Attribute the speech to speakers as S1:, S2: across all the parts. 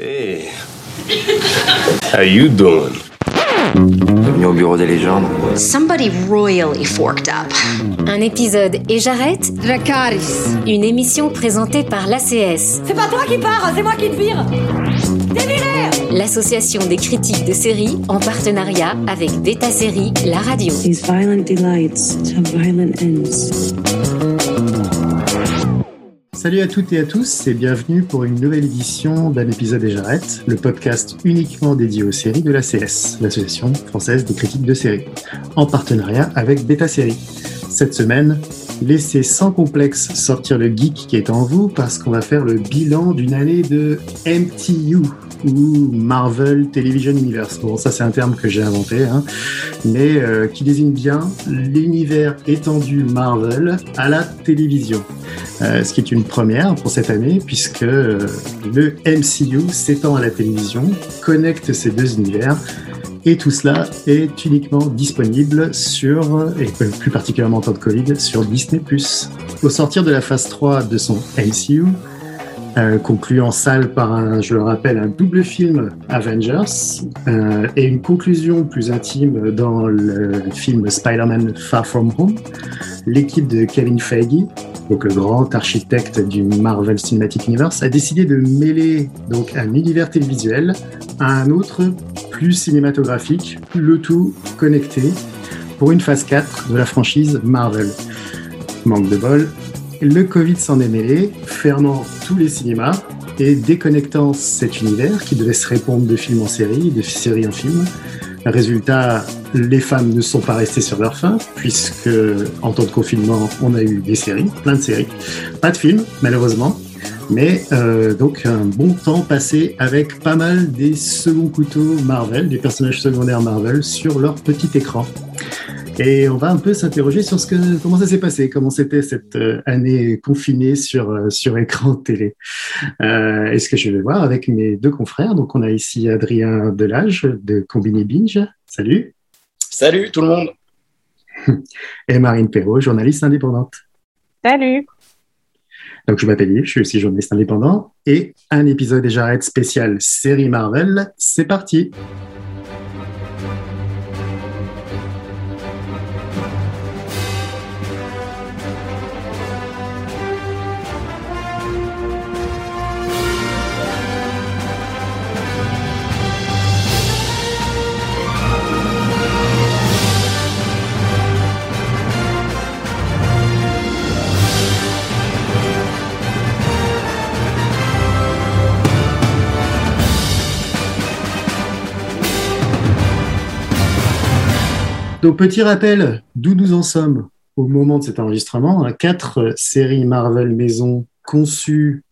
S1: Hey, how you doing?
S2: Bienvenue au bureau des légendes.
S3: Somebody royally forked up.
S4: Un épisode et j'arrête
S5: Dracaris.
S4: Une émission présentée par l'ACS,
S5: C'est pas toi qui pars, c'est moi qui te vire.
S4: l'association des critiques de séries en partenariat avec Beta Série, la radio.
S6: These violent delights have violent ends.
S7: Salut à toutes et à tous et bienvenue pour une nouvelle édition d'un épisode et j'arrête, le podcast uniquement dédié aux séries de la CS, l'association française des critiques de séries, en partenariat avec Beta Série. Cette semaine, laissez sans complexe sortir le geek qui est en vous parce qu'on va faire le bilan d'une année de MTU ou Marvel Television Universe. Bon, ça c'est un terme que j'ai inventé, hein, mais euh, qui désigne bien l'univers étendu Marvel à la télévision. Euh, ce qui est une première pour cette année, puisque euh, le MCU s'étend à la télévision, connecte ces deux univers, et tout cela est uniquement disponible sur, et plus particulièrement en temps de Covid, sur Disney+. Au sortir de la phase 3 de son MCU, euh, conclu en salle par un, je le rappelle, un double film Avengers euh, et une conclusion plus intime dans le film Spider-Man Far From Home, l'équipe de Kevin Feige, donc le grand architecte du Marvel Cinematic Universe, a décidé de mêler donc un univers télévisuel à un autre plus cinématographique, le tout connecté pour une phase 4 de la franchise Marvel. Manque de bol, le Covid s'en est mêlé, fermant tous les cinémas et déconnectant cet univers qui devait se répondre de film en série, de série en film. Résultat, les femmes ne sont pas restées sur leur faim, puisque en temps de confinement, on a eu des séries, plein de séries. Pas de films, malheureusement, mais euh, donc un bon temps passé avec pas mal des seconds couteaux Marvel, des personnages secondaires Marvel sur leur petit écran. Et on va un peu s'interroger sur ce que, comment ça s'est passé, comment c'était cette euh, année confinée sur, euh, sur écran télé. Euh, et ce que je vais voir avec mes deux confrères? Donc, on a ici Adrien Delage de Combini Binge. Salut.
S8: Salut tout le monde.
S7: Et Marine Perrault, journaliste indépendante.
S9: Salut.
S7: Donc, je m'appelle Yves, je suis aussi journaliste indépendant. Et un épisode et j'arrête spécial série Marvel. C'est parti. Donc, petit rappel d'où nous en sommes au moment de cet enregistrement. hein, Quatre euh, séries Marvel maison conçues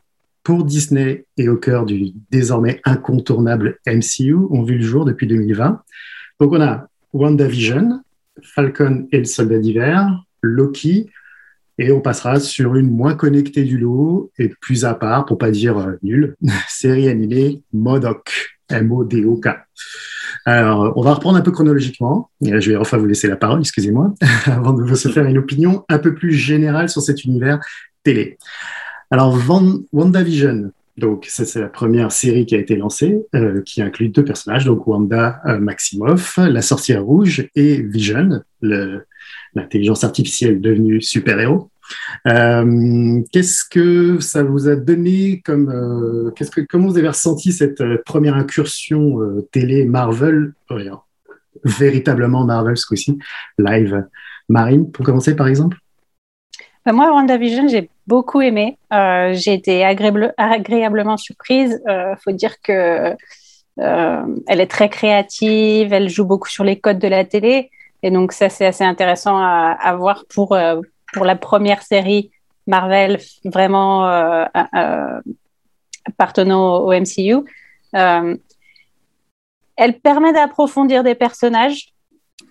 S7: pour Disney et au cœur du désormais incontournable MCU ont vu le jour depuis 2020. Donc, on a WandaVision, Falcon et le Soldat d'hiver, Loki, et on passera sur une moins connectée du lot et plus à part, pour pas dire euh, nulle, série animée Modoc, M-O-D-O-K. Alors, on va reprendre un peu chronologiquement. Je vais enfin vous laisser la parole, excusez-moi, avant de se faire une opinion un peu plus générale sur cet univers télé. Alors, WandaVision, donc c'est la première série qui a été lancée, euh, qui inclut deux personnages, donc Wanda euh, Maximoff, la sorcière rouge, et Vision, l'intelligence artificielle devenue super-héros. Euh, qu'est-ce que ça vous a donné comme euh, qu'est-ce que comment vous avez ressenti cette euh, première incursion télé Marvel? Euh, véritablement Marvel ce coup-ci live Marine pour commencer par exemple?
S9: Bah, moi, WandaVision, j'ai beaucoup aimé. J'ai été agréable- agréablement surprise. Faut dire que elle est très créative, elle joue beaucoup sur les codes de la télé. Et donc, ça, c'est assez intéressant à, voir pour, pour la première série Marvel vraiment euh, euh, appartenant au MCU. Euh, elle permet d'approfondir des personnages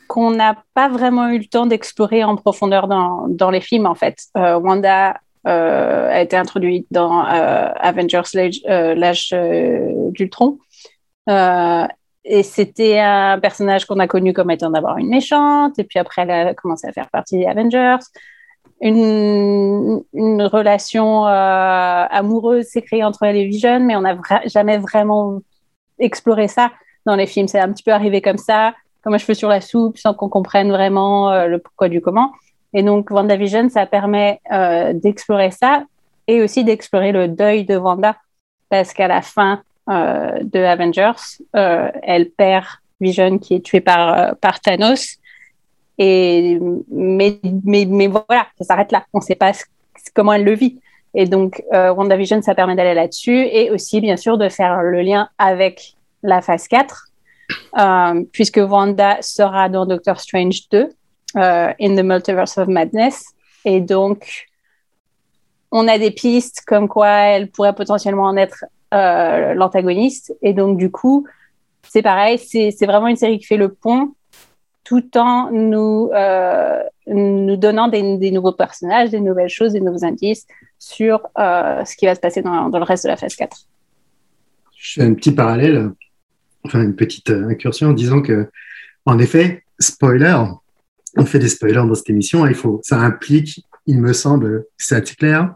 S9: qu'on n'a pas vraiment eu le temps d'explorer en profondeur dans, les films, en fait. Euh, Wanda euh, a été introduite dans euh, Avengers l'âge euh, euh, d'Ultron. Euh, et c'était un personnage qu'on a connu comme étant d'abord une méchante, et puis après, elle a commencé à faire partie des Avengers. Une, relation euh, amoureuse s'est créée entre elle et Vision, mais on n'a jamais vraiment exploré ça dans les films. C'est un petit peu arrivé comme ça, comme un cheveu sur la soupe, sans qu'on comprenne vraiment euh, le pourquoi du comment. Et donc, WandaVision, ça permet euh, d'explorer ça et aussi d'explorer le deuil de Wanda, parce qu'à la fin de Avengers, elle perd Vision qui est tué par, par Thanos. Mais, voilà, ça s'arrête là. On ne sait pas comment elle le vit. Et donc, euh, WandaVision, ça permet d'aller là-dessus et aussi, bien sûr, de faire le lien avec la phase 4, euh, puisque Wanda sera dans Doctor Strange 2, euh, In the Multiverse of Madness. Et donc, on a des pistes comme quoi elle pourrait potentiellement en être l'antagoniste. Et donc, du coup, c'est pareil, c'est vraiment une série qui fait le pont tout en nous, euh, nous donnant des, nouveaux personnages, des nouvelles choses, des nouveaux indices sur euh, ce qui va se passer dans, dans, le reste de la phase 4.
S7: Je fais un petit parallèle, enfin une petite euh, incursion en disant que, en effet, spoiler, on fait des spoilers dans cette émission, il faut, ça implique, il me semble, c'est assez clair,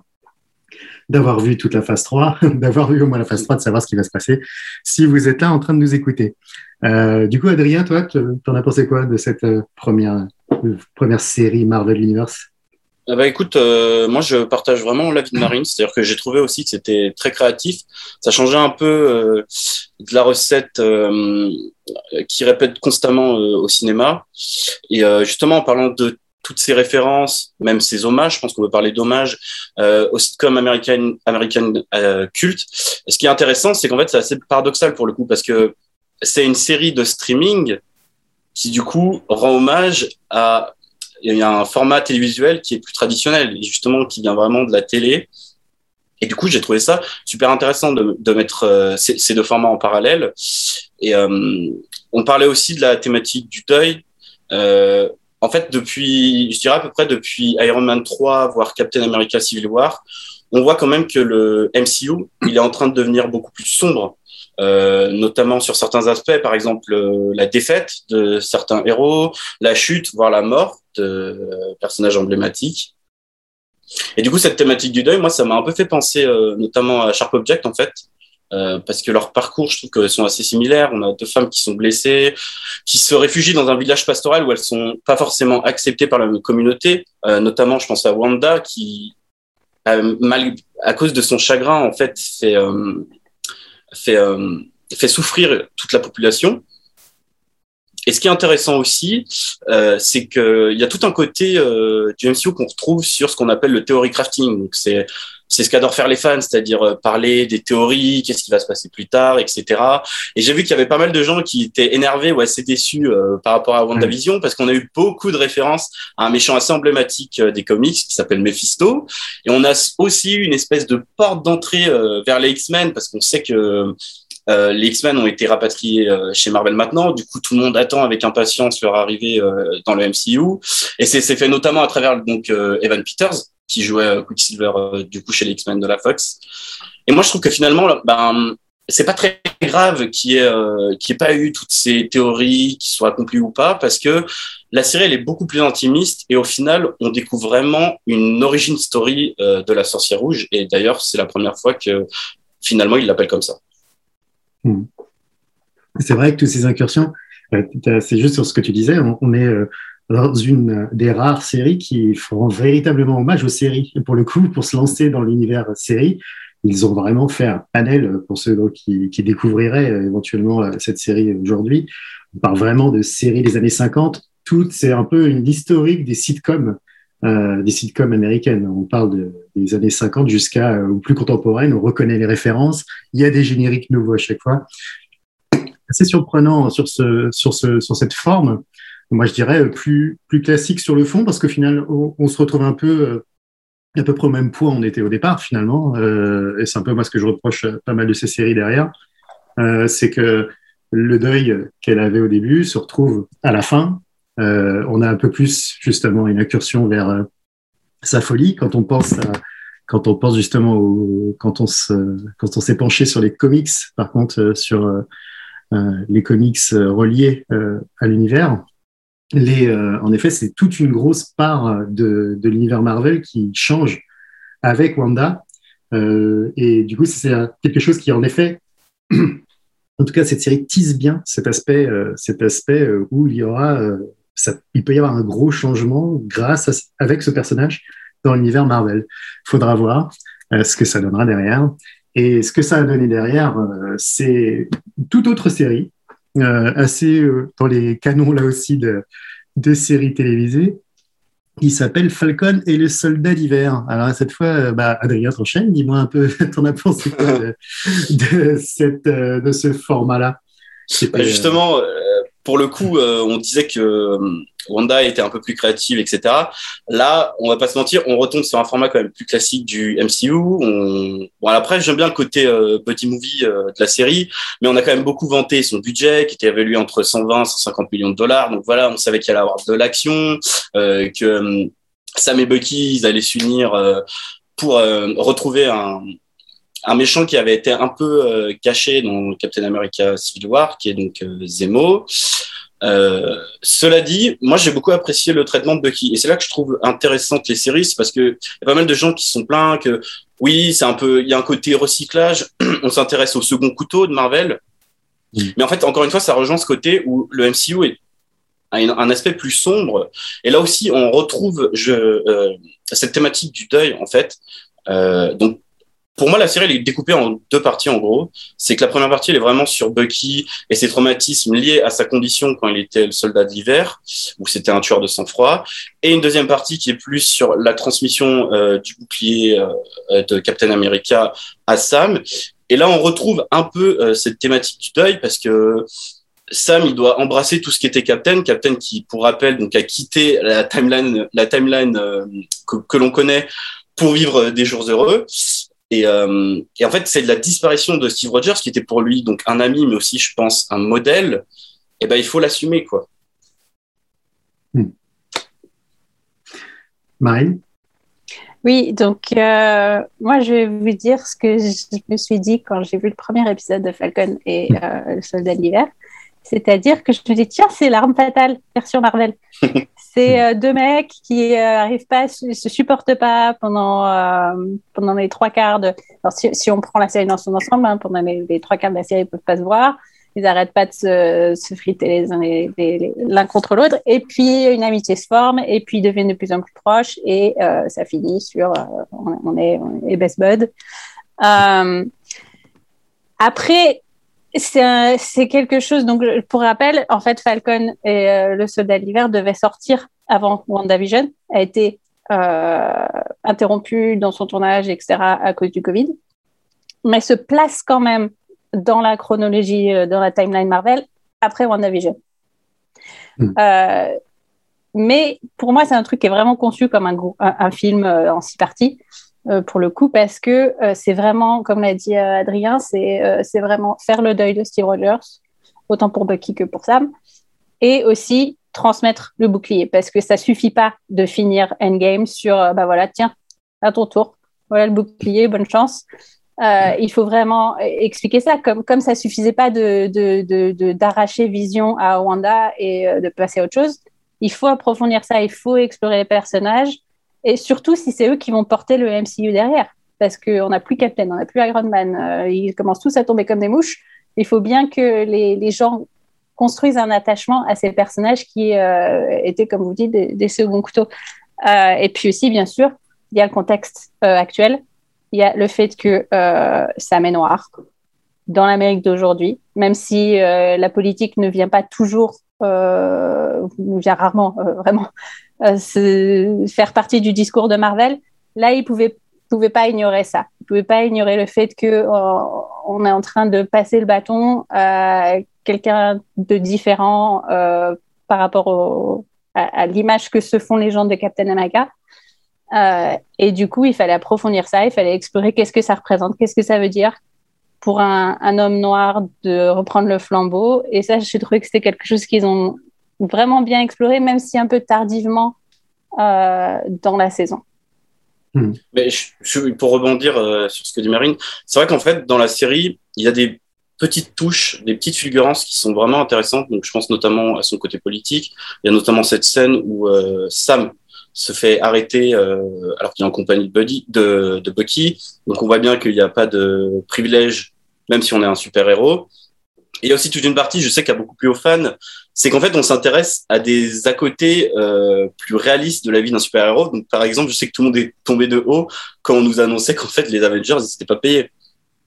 S7: d'avoir vu toute la phase 3, d'avoir vu au moins la phase 3, de savoir ce qui va se passer si vous êtes là en train de nous écouter. Euh, du coup, Adrien, toi, t'en as pensé quoi de cette euh, première, euh, première série Marvel Universe?
S8: Ah bah écoute, moi je partage vraiment l'avis de Marine, c'est-à-dire que j'ai trouvé aussi que c'était très créatif. Ça changeait un peu de la recette qui répète constamment au cinéma. Et justement, en parlant de toutes ces références, même ces hommages, je pense qu'on peut parler d'hommages euh, au sitcom American, American euh, ce qui est intéressant, c'est qu'en fait, c'est assez paradoxal pour le coup, parce que c'est une série de streaming qui, du coup, rend hommage à il un format télévisuel qui est plus traditionnel, justement, qui vient vraiment de la télé. Et du coup, j'ai trouvé ça super intéressant de, mettre euh, ces, deux formats en parallèle. Et euh, on parlait aussi de la thématique du deuil. En fait, depuis, je dirais à peu près depuis Iron Man 3, voire Captain America Civil War, on voit quand même que le MCU, il est en train de devenir beaucoup plus sombre. Euh, notamment sur certains aspects, par exemple euh, la défaite de certains héros, la chute, voire la mort de euh, personnages emblématiques. Et du coup, cette thématique du deuil, moi, ça m'a un peu fait penser euh, notamment à Sharp Object, en fait, euh, parce que leurs parcours, je trouve qu'elles sont assez similaires. On a deux femmes qui sont blessées, qui se réfugient dans un village pastoral où elles sont pas forcément acceptées par la communauté. Euh, notamment, je pense à Wanda qui, mal, à cause de son chagrin, en fait, fait fait, euh, fait souffrir toute la population. Et ce qui est intéressant aussi, euh, c'est qu'il y a tout un côté euh, du MCU qu'on retrouve sur ce qu'on appelle le theory crafting. Donc c'est c'est ce qu'adorent faire les fans, c'est-à-dire euh, parler des théories, qu'est-ce qui va se passer plus tard, etc. Et j'ai vu qu'il y avait pas mal de gens qui étaient énervés ou assez déçus euh, par rapport à WandaVision mmh. parce qu'on a eu beaucoup de références à un méchant assez emblématique euh, des comics qui s'appelle Mephisto. Et on a aussi eu une espèce de porte d'entrée euh, vers les X-Men parce qu'on sait que euh, les X-Men ont été rapatriés euh, chez Marvel maintenant. Du coup, tout le monde attend avec impatience leur arrivée euh, dans le MCU. Et c'est fait notamment à travers donc Evan Peters, qui jouait Quicksilver du coup chez les X-Men de la Fox. Et moi, je trouve que finalement, ben, c'est pas très grave qu'il n'y ait, pas eu toutes ces théories qui soient accomplies ou pas, parce que la série elle est beaucoup plus intimiste et au final, on découvre vraiment une origin story de la sorcière rouge. Et d'ailleurs, c'est la première fois que finalement, il l'appelle comme ça.
S7: Hmm. C'est vrai que toutes ces incursions, euh, c'est juste sur ce que tu disais, on, est euh, dans une des rares séries qui font véritablement hommage aux séries. Pour le coup, pour se lancer dans l'univers série, ils ont vraiment fait un panel pour ceux qui, qui, découvriraient euh, éventuellement cette série aujourd'hui. On parle vraiment de séries des années 50. Tout, c'est un peu une historique des sitcoms, euh, des sitcoms américaines. On parle de, des années 50 jusqu'à euh, plus contemporaines. On reconnaît les références. Il y a des génériques nouveaux à chaque fois. C'est surprenant sur, ce, sur, ce, sur cette forme. Moi, je dirais plus, plus classique sur le fond parce qu'au final, on, se retrouve un peu à peu près au même point on était au départ finalement. Euh, et c'est un peu moi ce que je reproche à pas mal de ces séries derrière. Euh, c'est que le deuil qu'elle avait au début se retrouve à la fin. Euh, on a un peu plus justement une incursion vers euh, sa folie quand on pense quand on pense justement quand on quand on s'est penché sur les comics, par contre sur les comics reliés à l'univers, les, euh, en effet, c'est toute une grosse part de, de l'univers Marvel qui change avec Wanda. Euh, et du coup, c'est quelque chose qui, en effet, en tout cas, cette série tease bien cet aspect, euh, cet aspect euh, où il y aura, euh, ça, il peut y avoir un gros changement grâce à, avec ce personnage dans l'univers Marvel. Il faudra voir ce que ça donnera derrière. Et ce que ça a donné derrière, c'est toute autre série, assez dans les canons là aussi de, de séries télévisées, qui s'appelle Falcon et le soldat d'hiver. Alors cette fois, euh, bah, Adrien t'enchaîne, dis-moi un peu ton as pensé de, de, cette, euh, de ce format-là?
S8: Bah, justement, euh, pour le coup, on disait que Wanda était un peu plus créative, etc. Là, on va pas se mentir, on retombe sur un format quand même plus classique du MCU. On... Bon, après, j'aime bien le côté euh, buddy movie de la série, mais on a quand même beaucoup vanté son budget, qui était évalué entre 120 et 150 millions de dollars. Donc voilà, on savait qu'il allait avoir de l'action, euh, que Sam et Bucky, ils allaient s'unir pour retrouver un, un méchant qui avait été un peu euh, caché dans Captain America Civil War, qui est donc euh, Zemo. Euh, cela dit, moi j'ai beaucoup apprécié le traitement de Bucky et c'est là que je trouve intéressante les séries, c'est parce que y a pas mal de gens qui sont pleins que oui, c'est un peu, il y a un côté recyclage. On s'intéresse au second couteau de Marvel, mais en fait encore une fois, ça rejoint ce côté où le MCU est a un aspect plus sombre. Et là aussi, on retrouve je, euh, cette thématique du deuil en fait. Euh, donc pour moi, la série elle est découpée en deux parties en gros. C'est que la première partie elle est vraiment sur Bucky et ses traumatismes liés à sa condition quand il était le soldat d'hiver, où c'était un tueur de sang-froid, et une deuxième partie qui est plus sur la transmission euh, du bouclier euh, de Captain America à Sam. Et là, on retrouve un peu euh, cette thématique du deuil parce que Sam, il doit embrasser tout ce qui était Captain. Captain qui, pour rappel, donc a quitté la timeline, la timeline que l'on connaît pour vivre des jours heureux. Et, euh, et, en fait, c'est la disparition de Steve Rogers, qui était pour lui donc un ami, mais aussi, je pense, un modèle. Et ben, il faut l'assumer, quoi.
S7: Hmm. Marie?
S9: Oui, donc euh, moi, je vais vous dire ce que je me suis dit quand j'ai vu le premier épisode de Falcon et hmm. euh, le Soldat de l'hiver. C'est-à-dire que je me dis, tiens, c'est l'arme fatale, version Marvel. c'est euh, deux mecs qui euh, arrivent pas, se supportent pas pendant, euh, pendant les trois quarts de. Alors, si, si, on prend la série dans son ensemble, hein, pendant les, les, trois quarts de la série, ils peuvent pas se voir. Ils n'arrêtent pas de se, se friter l'un contre l'autre. Et puis, une amitié se forme, et puis ils deviennent de plus en plus proches, et ça finit sur on, on, est, on est best bud. après, c'est quelque chose, donc pour rappel, en fait, Falcon et euh, le soldat d'hiver devaient sortir avant WandaVision, a été euh, interrompu dans son tournage, etc., à cause du Covid, mais se place quand même dans la chronologie, euh, dans la timeline Marvel, après WandaVision. Mm. Euh, mais pour moi, c'est un truc qui est vraiment conçu comme un, un, un film euh, en six parties. Euh, pour le coup, parce que euh, c'est vraiment, comme l'a dit euh, Adrien, c'est vraiment faire le deuil de Steve Rogers, autant pour Bucky que pour Sam, et aussi transmettre le bouclier, parce que ça suffit pas de finir Endgame sur, bah voilà, tiens, à ton tour, voilà le bouclier, bonne chance. Il faut vraiment expliquer ça, comme, comme ça suffisait pas de, d'arracher Vision à Wanda et de passer à autre chose. Il faut approfondir ça, il faut explorer les personnages, et surtout si c'est eux qui vont porter le MCU derrière. Parce qu'on n'a plus Captain, on n'a plus Iron Man. Euh, ils commencent tous à tomber comme des mouches. Il faut bien que les, gens construisent un attachement à ces personnages qui euh, étaient, comme vous dites, des, des seconds couteaux. Euh, et puis aussi, bien sûr, il y a le contexte actuel. Il y a le fait que Sam est noir dans l'Amérique d'aujourd'hui, même si la politique ne vient pas toujours, ne vient rarement vraiment euh, faire partie du discours de Marvel. Là, il pouvait pouvait pas ignorer ça. Il pouvait pas ignorer le fait que euh, on est en train de passer le bâton à quelqu'un de différent euh, par rapport à, l'image que se font les gens de Captain America. Euh, et du coup, il fallait approfondir ça, il fallait explorer qu'est-ce que ça représente, qu'est-ce que ça veut dire pour un, un, homme noir de reprendre le flambeau. Et ça, j'ai trouvé que c'était quelque chose qu'ils ont vraiment bien exploré, même si un peu tardivement euh, dans la saison.
S8: Hmm. Mais je, pour rebondir euh, sur ce que dit Marine, c'est vrai qu'en fait, dans la série, il y a des petites touches, des petites fulgurances qui sont vraiment intéressantes. Donc, je pense notamment à son côté politique. Il y a notamment cette scène où euh, Sam se fait arrêter euh, alors qu'il est en compagnie de, Buddy, de, de Bucky. Donc, on voit bien qu'il n'y a pas de privilège, même si on est un super-héros. Et il y a aussi toute une partie, je sais qu'il y a beaucoup plus aux fans, c'est qu'en fait, on s'intéresse à des à côté euh, plus réalistes de la vie d'un super-héros. Donc, par exemple, je sais que tout le monde est tombé de haut quand on nous annonçait qu'en fait, les Avengers, ils n'étaient pas payés.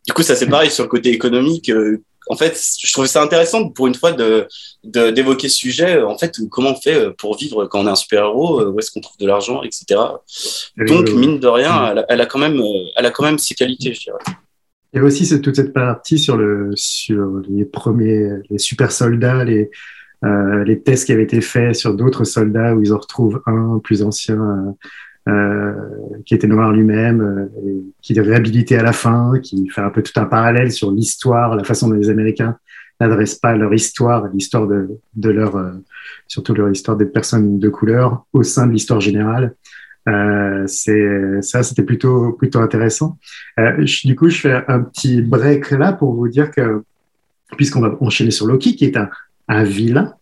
S8: Du coup, ça c'est pareil sur le côté économique. Euh, en fait, je trouve ça intéressant pour une fois de d'évoquer ce sujet. En fait, comment on fait euh, pour vivre quand on est un super héros euh, Où est-ce qu'on trouve de l'argent, etc. Donc, mine de rien, elle, a quand même, elle a quand même ses qualités, je dirais.
S7: Il y a aussi toute cette partie sur le sur les premiers les super soldats, les euh, les tests qui avaient été faits sur d'autres soldats où ils en retrouvent un plus ancien euh, qui était noir lui-même, euh, qui est réhabilité à la fin, qui fait un peu tout un parallèle sur l'histoire, la façon dont les Américains n'adressent pas leur histoire, l'histoire de, de leur, euh, surtout leur histoire des personnes de couleur au sein de l'histoire générale. Euh, c'est ça, c'était plutôt plutôt intéressant. Euh, du coup, je fais un petit break là pour vous dire que puisqu'on va enchaîner sur Loki, qui est un, un vilain,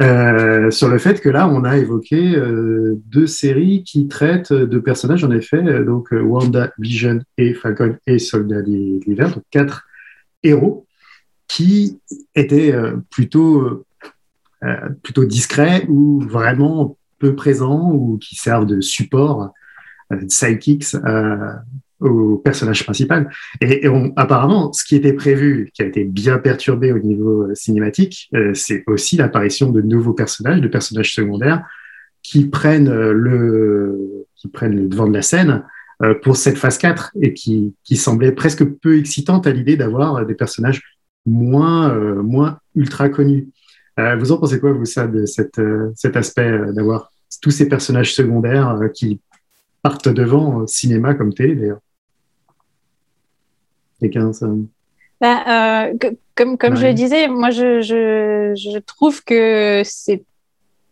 S7: euh, sur le fait que là, on a évoqué euh, deux séries qui traitent de personnages, en effet, euh, donc Wanda, Vision et Falcon et Soldat d'hiver, donc quatre héros qui étaient plutôt, plutôt discrets ou vraiment peu présents ou qui servent de support, de sidekicks au personnage principal. Et, apparemment, ce qui était prévu, qui a été bien perturbé au niveau euh, cinématique, euh, c'est aussi l'apparition de nouveaux personnages, de personnages secondaires, qui prennent euh, le, qui prennent le devant de la scène pour cette phase 4 et qui, qui semblait presque peu excitante à l'idée d'avoir des personnages moins, moins ultra connus. vous en pensez quoi, vous, ça, de cette, cet aspect d'avoir tous ces personnages secondaires qui partent devant cinéma comme télé, d'ailleurs
S9: bah, euh, comme comme je le disais, moi je, je, je trouve que c'est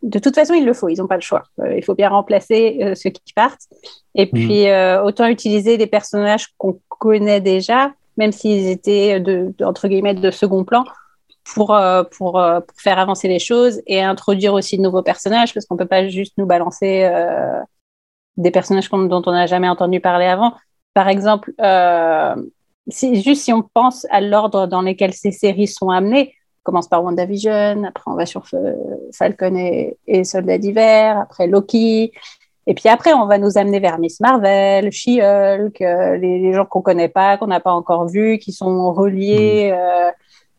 S9: de toute façon il le faut, ils n'ont pas le choix. Euh, il faut bien remplacer euh, ceux qui partent et mm. puis autant utiliser des personnages qu'on connaît déjà, même s'ils étaient de, entre guillemets de second plan. Pour, pour, pour, faire avancer les choses et introduire aussi de nouveaux personnages, parce qu'on ne peut pas juste nous balancer des personnages dont on n'a jamais entendu parler avant. Par exemple, si, juste si on pense à l'ordre dans lequel ces séries sont amenées, on commence par WandaVision, après on va sur Falcon et, et Soldat d'hiver, après Loki, et puis après on va nous amener vers Miss Marvel, She-Hulk, euh, les, gens qu'on connaît pas, qu'on n'a pas encore vus, qui sont reliés mm. euh,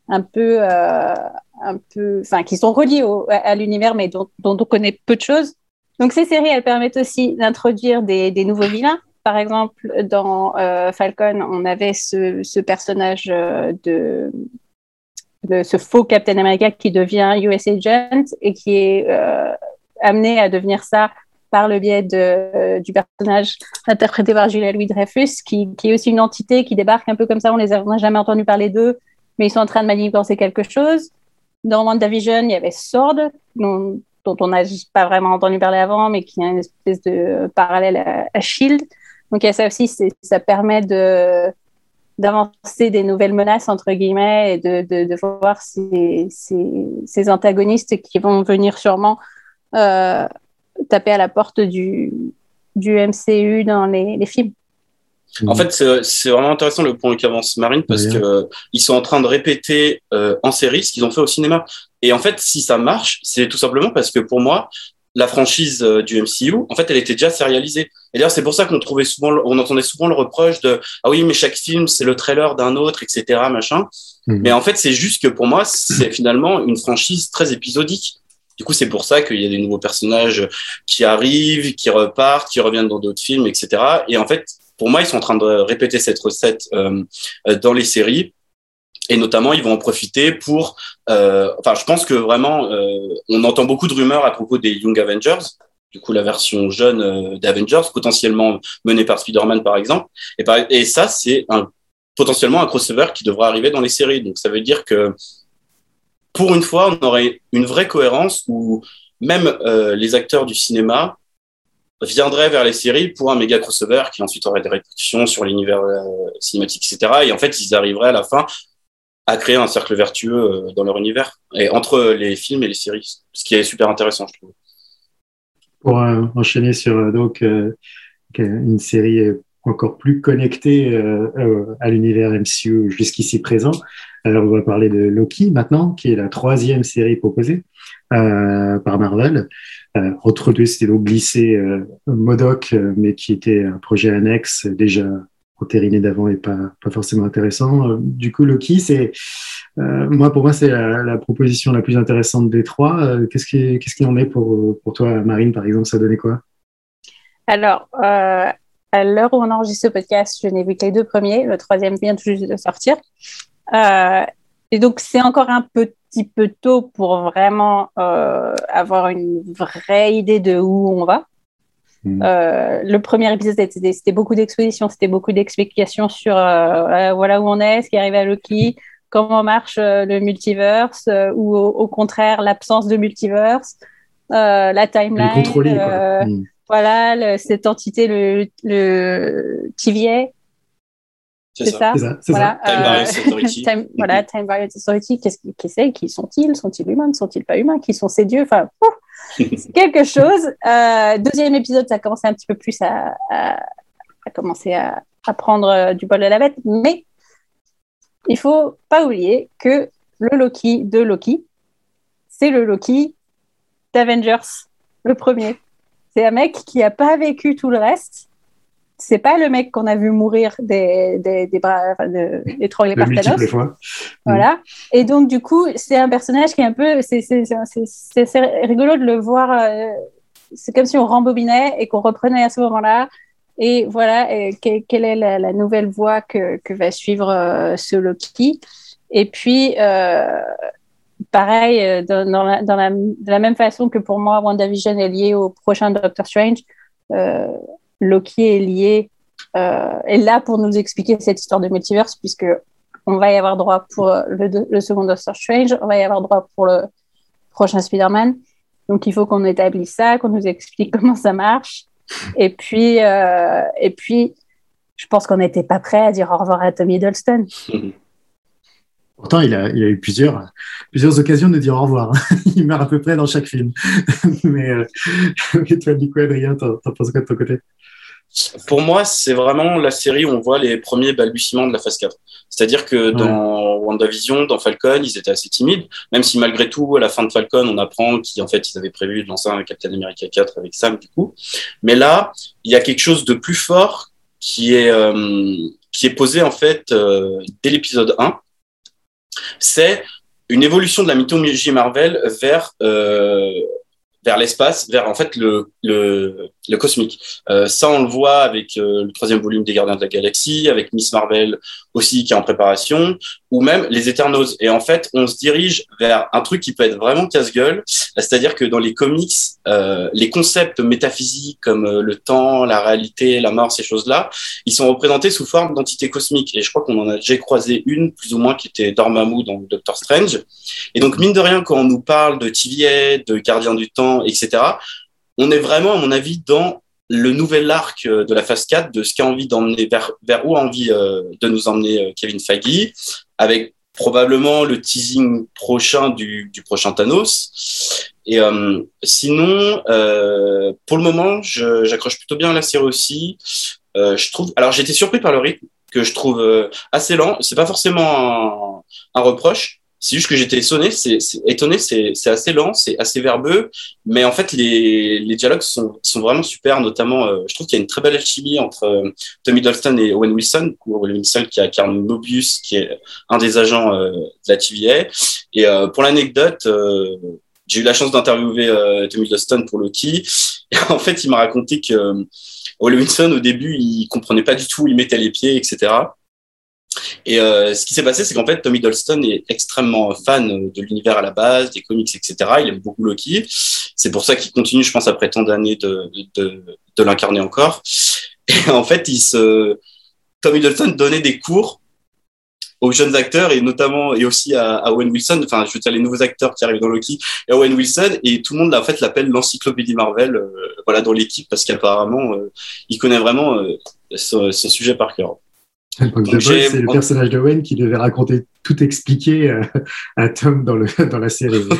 S9: un peu, euh, un peu, enfin qui sont reliés à, l'univers mais dont, dont, on connaît peu de choses. Donc ces séries, elles permettent aussi d'introduire des, nouveaux vilains par exemple, dans euh, Falcon, on avait ce, personnage euh, de, ce faux Captain America qui devient US Agent et qui est euh, amené à devenir ça par le biais de, du personnage interprété par Julia Louis-Dreyfus, qui, est aussi une entité qui débarque un peu comme ça. On les jamais entendu parler d'eux, mais ils sont en train de manipuler quelque chose. Dans WandaVision, il y avait Sword, on n'a pas vraiment entendu parler avant, mais qui a une espèce de parallèle à Shield. Donc, il y a ça aussi, ça permet d'avancer des nouvelles menaces entre guillemets et de, voir ces, antagonistes qui vont venir sûrement euh, taper à la porte du, MCU dans les films.
S8: En fait, c'est vraiment intéressant le point qu'avance Marine parce qu'ils que ils sont en train de répéter euh, en série ce qu'ils ont fait au cinéma. Et en fait, si ça marche, c'est tout simplement parce que pour moi, la franchise euh, du MCU, en fait, elle était déjà sérialisée. Et d'ailleurs, c'est pour ça qu'on trouvait souvent, on entendait souvent le reproche de ah oui, mais chaque film c'est le trailer d'un autre, etc. Machin. Mhm. Mais en fait, c'est juste que pour moi, c'est finalement une franchise très épisodique. Du coup, c'est pour ça qu'il y a des nouveaux personnages qui arrivent, qui repartent, qui reviennent dans d'autres films, etc. Et en fait, pour moi, ils sont en train de répéter cette recette euh, euh dans les séries et notamment, ils vont en profiter pour. Euh, enfin, je pense que vraiment, euh, on entend beaucoup de rumeurs à propos des Young Avengers, du coup la version jeune euh, d'Avengers, potentiellement menée par Spider-Man par exemple. Et, ça, c'est un, potentiellement un crossover qui devra arriver dans les séries. Donc ça veut dire que pour une fois, on aurait une vraie cohérence où même euh, les acteurs du cinéma viendraient vers les séries pour un méga crossover qui ensuite aurait des répercussions sur l'univers euh, cinématique, etc. Et en fait, ils arriveraient à la fin à créer un cercle vertueux dans leur univers et entre les films et les séries, ce qui est super intéressant, je trouve.
S7: Pour enchaîner sur donc une série encore plus connectée à l'univers MCU jusqu'ici présent. Alors on va parler de Loki maintenant, qui est la troisième série proposée par Marvel. Euh, entre deux, c'était donc glissé euh, Modoc, euh, mais qui était un projet annexe déjà entériné d'avant et pas, pas forcément intéressant. du coup, Loki, c'est moi pour moi c'est la, proposition la plus intéressante des trois. qu'est-ce qui qu'est-ce qui en est pour pour toi, Marine par exemple, ça donnait quoi?
S9: Alors. À l'heure où on enregistre ce podcast, je n'ai vu que les deux premiers. Le troisième vient tout juste de sortir. et donc, c'est encore un peu petit peu tôt pour vraiment euh, avoir une vraie idée de où on va. Hmm. Euh, le premier épisode, c'était beaucoup d'expositions, c'était beaucoup d'explications sur euh, voilà où on est, ce qui arrive à Loki, comment marche le multiverse, ou au, contraire l'absence de multiverse, la timeline. Hmm. Voilà, cette entité, le, le TVA,
S8: c'est ça.
S9: ça. Voilà. Time Variance Authority. time, voilà, Time Variance Authority. Qu'est-ce qu'ils c'est? Qui sont-ils? Sont-ils humains? Ne sont-ils pas humains? Qui sont ces dieux? Enfin, c'est quelque chose. Euh, deuxième épisode, ça a commencé un petit peu plus à, à, à commencer à, à prendre euh, du bol de la bête. Mais il faut pas oublier que le Loki de Loki, c'est le Loki d'Avengers, le premier. C'est un mec qui n'a pas vécu tout le reste c'est pas le mec qu'on a vu mourir des, des, des bras, enfin, de, des Thanos. Voilà. Et donc, du coup, c'est un personnage qui est un peu. C'est rigolo de le voir. Euh, c'est comme si on rembobinait et qu'on reprenait à ce moment-là. Et voilà, et quelle est la, nouvelle voie que, que va suivre euh, ce Loki. Et puis, euh, pareil, dans, dans, la, dans la, de la même façon que pour moi, WandaVision est lié au prochain Doctor Strange. Loki est lié, euh, est là pour nous expliquer cette histoire de multiverse, puisque on va y avoir droit pour le, second Doctor Strange, on va y avoir droit pour le prochain Spider-Man. Donc il faut qu'on établisse ça, qu'on nous explique comment ça marche. Et puis, euh, et puis je pense qu'on n'était pas prêt à dire au revoir à Tommy Hiddleston.
S7: Pourtant, il a, a eu plusieurs, plusieurs occasions de dire au revoir. il meurt à peu près dans chaque film. mais, euh, mais toi, du coup, Adrien, t'en penses quoi de ton côté?
S8: Pour moi, c'est vraiment la série où on voit les premiers balbutiements de la phase 4. C'est-à-dire que dans WandaVision, dans Falcon, ils étaient assez timides, même si malgré tout, à la fin de Falcon, on apprend qu'en fait, ils avaient prévu de lancer un Captain America 4 avec Sam, du coup. Mais là, il y a quelque chose de plus fort qui est, euh, qui est posé, en fait, euh, dès l'épisode 1. C'est une évolution de la mythologie Marvel vers euh, vers l'espace, vers en fait le, le, le cosmique. Euh, ça, on le voit avec euh, le troisième volume des Gardiens de la Galaxie, avec Miss Marvel aussi qui est en préparation, ou même les Eternals. Et en fait, on se dirige vers un truc qui peut être vraiment casse-gueule, c'est-à-dire que dans les comics, euh, les concepts métaphysiques comme euh, le temps, la réalité, la mort, ces choses-là, ils sont représentés sous forme d'entités cosmiques. Et je crois qu'on en a déjà croisé une, plus ou moins, qui était Dormammu dans Doctor Strange. Et donc, mine de rien, quand on nous parle de TVA, de Gardien du Temps, etc., on est vraiment, à mon avis, dans le nouvel arc euh, de la phase 4 de ce qu'a envie d'emmener vers, vers où a envie euh, de nous emmener euh, Kevin Feige avec probablement le teasing prochain du, du prochain Thanos. Et sinon pour le moment j'accroche plutôt bien à la série aussi. Je trouve alors j'étais surpris par le rythme que je trouve assez lent. C'est pas forcément un, un reproche c'est juste que j'étais étonné, c'est étonné, c'est assez lent, c'est assez verbeux, mais en fait les, les dialogues sont, sont vraiment super. Notamment, euh, je trouve qu'il y a une très belle alchimie entre euh, Tommy Dolston et Owen Wilson, Owen Wilson qui incarne Mobius, qui est un des agents euh, de la TVA. Et pour l'anecdote, j'ai eu la chance d'interviewer Tommy Dolston pour Loki. Et en fait, il m'a raconté que Owen Wilson au début, il comprenait pas du tout il mettait les pieds, etc. Et euh, ce qui s'est passé, c'est qu'en fait, Tommy Dolston est extrêmement fan de l'univers à la base, des comics, etc. Il aime beaucoup Loki. C'est pour ça qu'il continue, je pense, après tant d'années de, de, de l'incarner encore. Et en fait, il se... Tommy Dolston donnait des cours aux jeunes acteurs et notamment et aussi à, à, Owen Wilson enfin je veux dire les nouveaux acteurs qui arrivent dans Loki et Owen Wilson et tout le monde en fait l'appelle l'encyclopédie Marvel euh, voilà dans l'équipe parce qu'apparemment euh, il connaît vraiment euh, son, son, sujet par cœur
S7: Donc, c'est le personnage d'Owen qui devait raconter tout expliquer euh, à Tom dans, le, dans la série.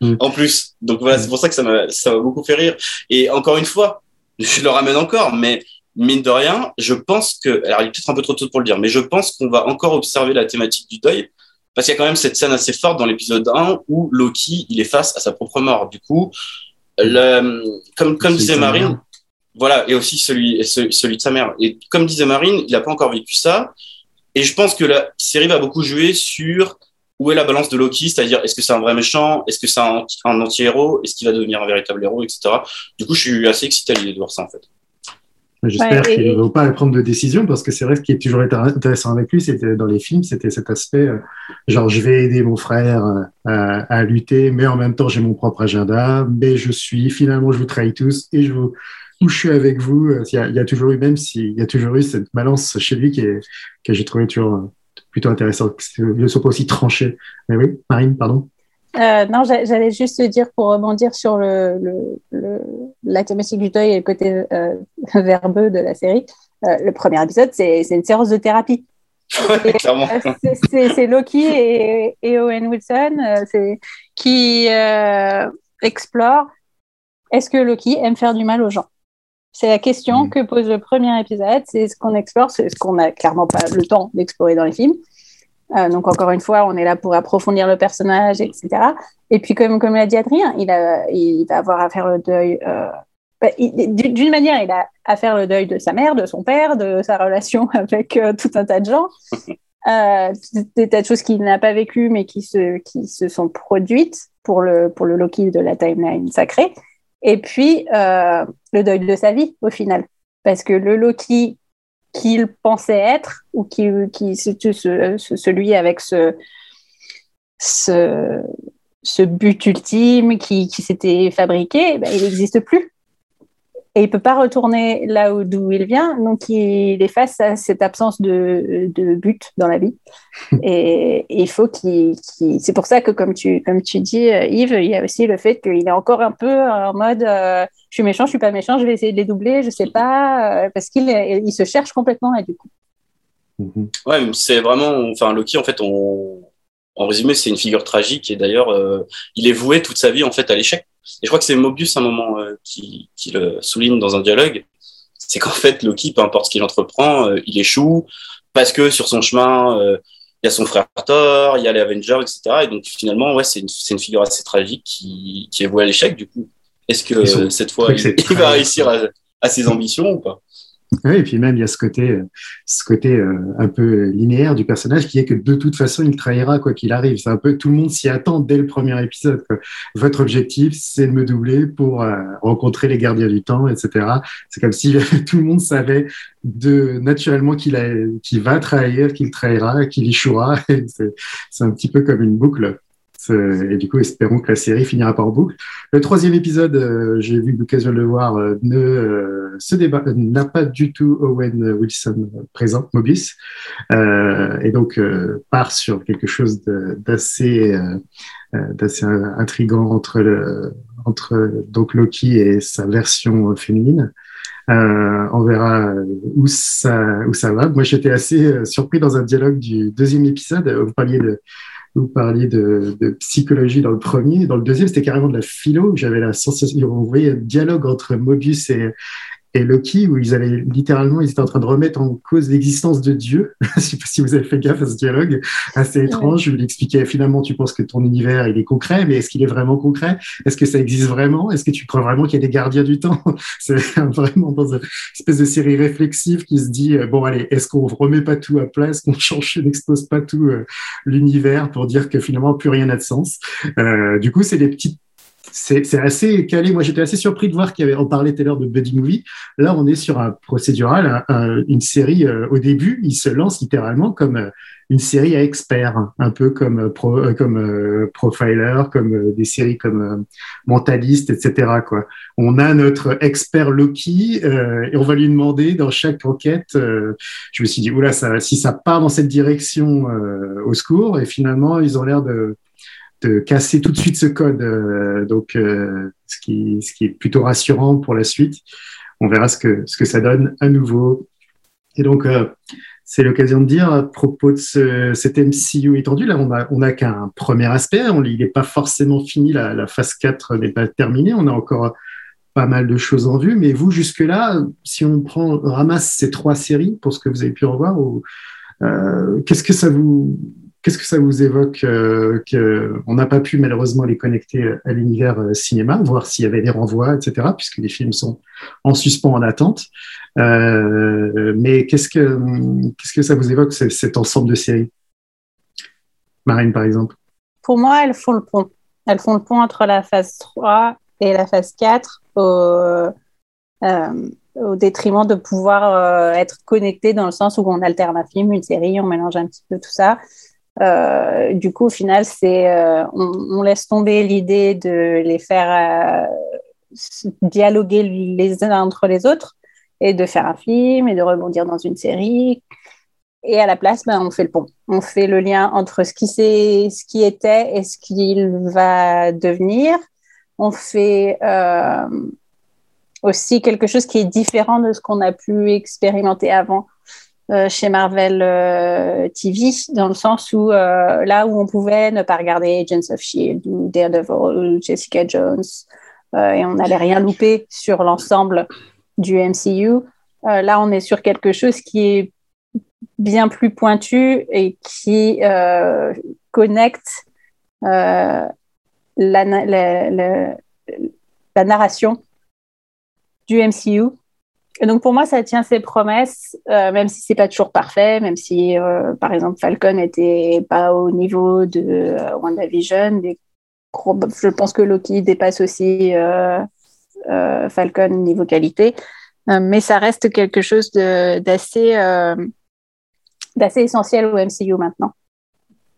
S8: Mm. en plus, donc voilà, c'est pour ça que ça m'a ça m'a beaucoup fait rire. Et encore une fois, je le ramène encore, mais mine de rien, je pense que, alors il est peut-être un peu trop tôt pour le dire, mais je pense qu'on va encore observer la thématique du deuil, parce qu'il y a quand même cette scène assez forte dans l'épisode 1 où Loki, il est face à sa propre mort. Du coup, le, comme, comme disait Marine, voilà, et aussi celui, celui de sa mère. Et comme disait Marine, il n'a pas encore vécu ça. Et je pense que la série va beaucoup jouer sur où est la balance de Loki, c'est-à-dire est-ce que c'est un vrai méchant, est-ce que c'est un, anti-héros, est-ce qu'il va devenir un véritable héros, etc. Du coup, je suis assez excité à l'idée de voir ça en fait.
S7: J'espère qu'il ne va pas prendre de décision parce que c'est vrai ce qui est toujours intéressant avec lui, c'était dans les films, c'était cet aspect euh, genre je vais aider mon frère euh, à, à, lutter, mais en même temps j'ai mon propre agenda, mais je suis finalement je vous trahis tous et je vous où je suis avec vous. Euh, il y, a, toujours eu, même s'il y a toujours eu cette balance chez lui qui est, que j'ai trouvé toujours euh, plutôt intéressant. Il ne soit pas aussi tranché. Mais oui, Marine, pardon.
S9: Euh, non, j'allais juste dire pour rebondir sur le, le, la thématique du deuil et le côté verbeux de la série. le premier épisode, c'est une séance de thérapie. c'est Loki et, et, Owen Wilson qui explorent est-ce que Loki aime faire du mal aux gens? C'est la question mm. que pose le premier épisode. C'est ce qu'on explore, c'est ce qu'on n'a clairement pas le temps d'explorer dans les films. Euh, donc encore une fois, on est là pour approfondir le personnage, etc. Et puis comme comme l'a dit Adrien, il a il va avoir à faire le deuil. Euh, bah, d'une manière, il a à faire le deuil de sa mère, de son père, de sa relation avec euh, tout un tas de gens, des tas de choses qu'il n'a pas vécues mais qui se qui se sont produites pour le pour le Loki de la timeline sacrée et puis euh, le deuil de sa vie au final. Parce que le Loki qu'il pensait être, ou qui, qui celui avec ce, ce, but ultime qui, s'était fabriqué, ben, il n'existe plus et il peut pas retourner là où d'où il vient, donc il est face à cette absence de, de but dans la vie. et, il faut qu'il, c'est pour ça que comme tu comme tu dis euh, Yves, il y a aussi le fait qu'il est encore un peu en mode euh, je suis méchant, je suis pas méchant, je vais essayer de les doubler, je sais pas, euh, parce qu'il il se cherche complètement là du coup.
S8: Mm-hmm. Ouais, c'est vraiment, enfin Loki en fait, on, en résumé, c'est une figure tragique et d'ailleurs, il est voué toute sa vie en fait à l'échec. Et je crois que c'est Mobius à un moment euh, qui, qui, le souligne dans un dialogue. C'est qu'en fait, Loki, peu importe ce qu'il entreprend, euh, il échoue parce que sur son chemin, euh, il y a son frère Thor, il y a les Avengers, etc. Et donc finalement, ouais, c'est une, une, figure assez tragique qui, qui est vouée à l'échec. Du coup, est-ce que cette fois, il, il, va réussir à, à ses ambitions ou pas?
S7: Oui, et puis même il y a ce côté, euh, ce côté euh, un peu linéaire du personnage qui est que de toute façon il trahira quoi qu'il arrive. C'est un peu tout le monde s'y attend dès le premier épisode. Votre objectif, c'est de me doubler pour euh, rencontrer les gardiens du temps, etc. C'est comme si tout le monde savait de naturellement qu'il va trahir, qu'il trahira, qu'il échouera. C'est un petit peu comme une boucle. Euh, et du coup, espérons que la série finira par boucle. Le troisième épisode, euh, j'ai eu l'occasion de le voir, euh, ne se débat, n'a pas du tout Owen Wilson présent, Mobius, et donc part sur quelque chose d'assez d'assez intrigant entre entre donc Loki et sa version féminine. On verra où ça où ça va. Moi, j'étais assez surpris dans un dialogue du deuxième épisode. Vous parliez de vous parliez de, de, psychologie dans le premier. Dans le deuxième, c'était carrément de la philo. J'avais la sensation, on voyait un dialogue entre Mobius et, et Loki, où ils avaient littéralement, ils étaient en train de remettre en cause l'existence de Dieu. Je sais pas si vous avez fait gaffe à ce dialogue. Assez étrange. Je lui expliquais finalement, tu penses que ton univers il est concret, mais est-ce qu'il est vraiment concret? Est-ce que ça existe vraiment? Est-ce que tu crois vraiment qu'il y a des gardiens du temps? C'est vraiment dans une espèce de série réflexive qui se dit euh, bon allez, est-ce qu'on remet pas tout à place, qu'on change, n'expose pas tout euh, l'univers pour dire que finalement plus rien n'a de sens? Euh, Du coup, c'est des petites c'est assez calé. Moi, j'étais assez surpris de voir qu'il y avait, on parlait tout à l'heure de Buddy Movie. Là, on est sur un procédural, une série. Euh, au début, il se lance littéralement comme euh, une série à experts, un peu comme euh, pro, comme Profiler, comme des séries comme Mentaliste, etc. Quoi. On a notre expert Loki et on va lui demander dans chaque enquête. je me suis dit, oula, ça, si ça part dans cette direction, au secours. Et finalement, ils ont l'air de de casser tout de suite ce code. Euh, donc, euh, ce, qui, ce qui est plutôt rassurant pour la suite. On verra ce que, ce que ça donne à nouveau. Et donc, euh, c'est l'occasion de dire à propos de ce, cet MCU étendu. Là, on a, on qu'un premier aspect. Il n'est pas forcément fini. La, phase 4 n'est pas terminée. On a encore pas mal de choses en vue. Mais vous, jusque-là, si on prend, ramasse ces trois séries pour ce que vous avez pu revoir, euh, qu'est-ce que ça vous, qu'est-ce que ça vous évoque euh, qu'on n'a pas pu malheureusement les connecter à l'univers euh, cinéma, voir s'il y avait des renvois, etc., puisque les films sont en suspens, en attente. Euh, mais qu'est-ce que que ça vous évoque cet ensemble de séries? Marine, par exemple.
S9: Pour moi, elles font le pont. Elles font le pont entre la phase 3 et la phase 4 au, euh, détriment de pouvoir euh, être connecté dans le sens où on alterne un film, une série, on mélange un petit peu tout ça. Euh, du coup, au final, c'est on, on, laisse tomber l'idée de les faire dialoguer les uns entre les autres et de faire un film et de rebondir dans une série. Et à la place, ben, on fait le pont. On fait le lien entre ce qui, ce qui était et ce qu'il va devenir. On fait euh, aussi quelque chose qui est différent de ce qu'on a pu expérimenter avant euh, chez Marvel euh, TV, dans le sens où euh, là où on pouvait ne pas regarder Agents of Shield ou Daredevil ou Jessica Jones et on n'allait rien louper sur l'ensemble du MCU. Là, on est sur quelque chose qui est bien plus pointu et qui connecte la, narration du MCU. Donc pour moi, ça tient ses promesses, euh, même si c'est pas toujours parfait, même si euh, par exemple Falcon n'était pas au niveau de euh, WandaVision. Je pense que Loki dépasse aussi Falcon niveau qualité, mais ça reste quelque chose d'assez essentiel au MCU maintenant.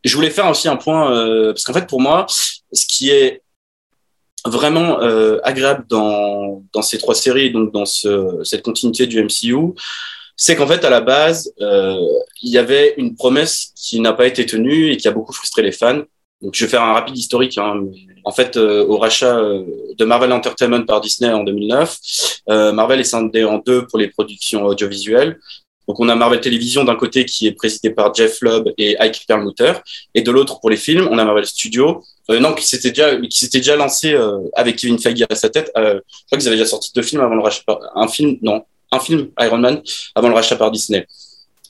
S8: Je voulais faire aussi un point parce qu'en fait pour moi, ce qui est vraiment euh, agréable dans, ces trois séries, donc dans ce, cette continuité du MCU, c'est qu'en fait, à la base, euh, il y avait une promesse qui n'a pas été tenue et qui a beaucoup frustré les fans. Donc, je vais faire un rapide historique. Hein. En fait, euh, au rachat de Marvel Entertainment par Disney en 2009, euh, Marvel est scindé en deux pour les productions audiovisuelles. Donc, on a Marvel Télévision d'un côté qui est présidé par Jeff Lubb et Ike Perlmutter, et de l'autre pour les films, on a Marvel Studios. Euh, non, qui s'était déjà, qui s'était déjà lancé euh, avec Kevin Feige à sa tête. je crois qu'ils avaient déjà sorti deux films avant le rachat un film, non, un film Iron Man avant le rachat par Disney.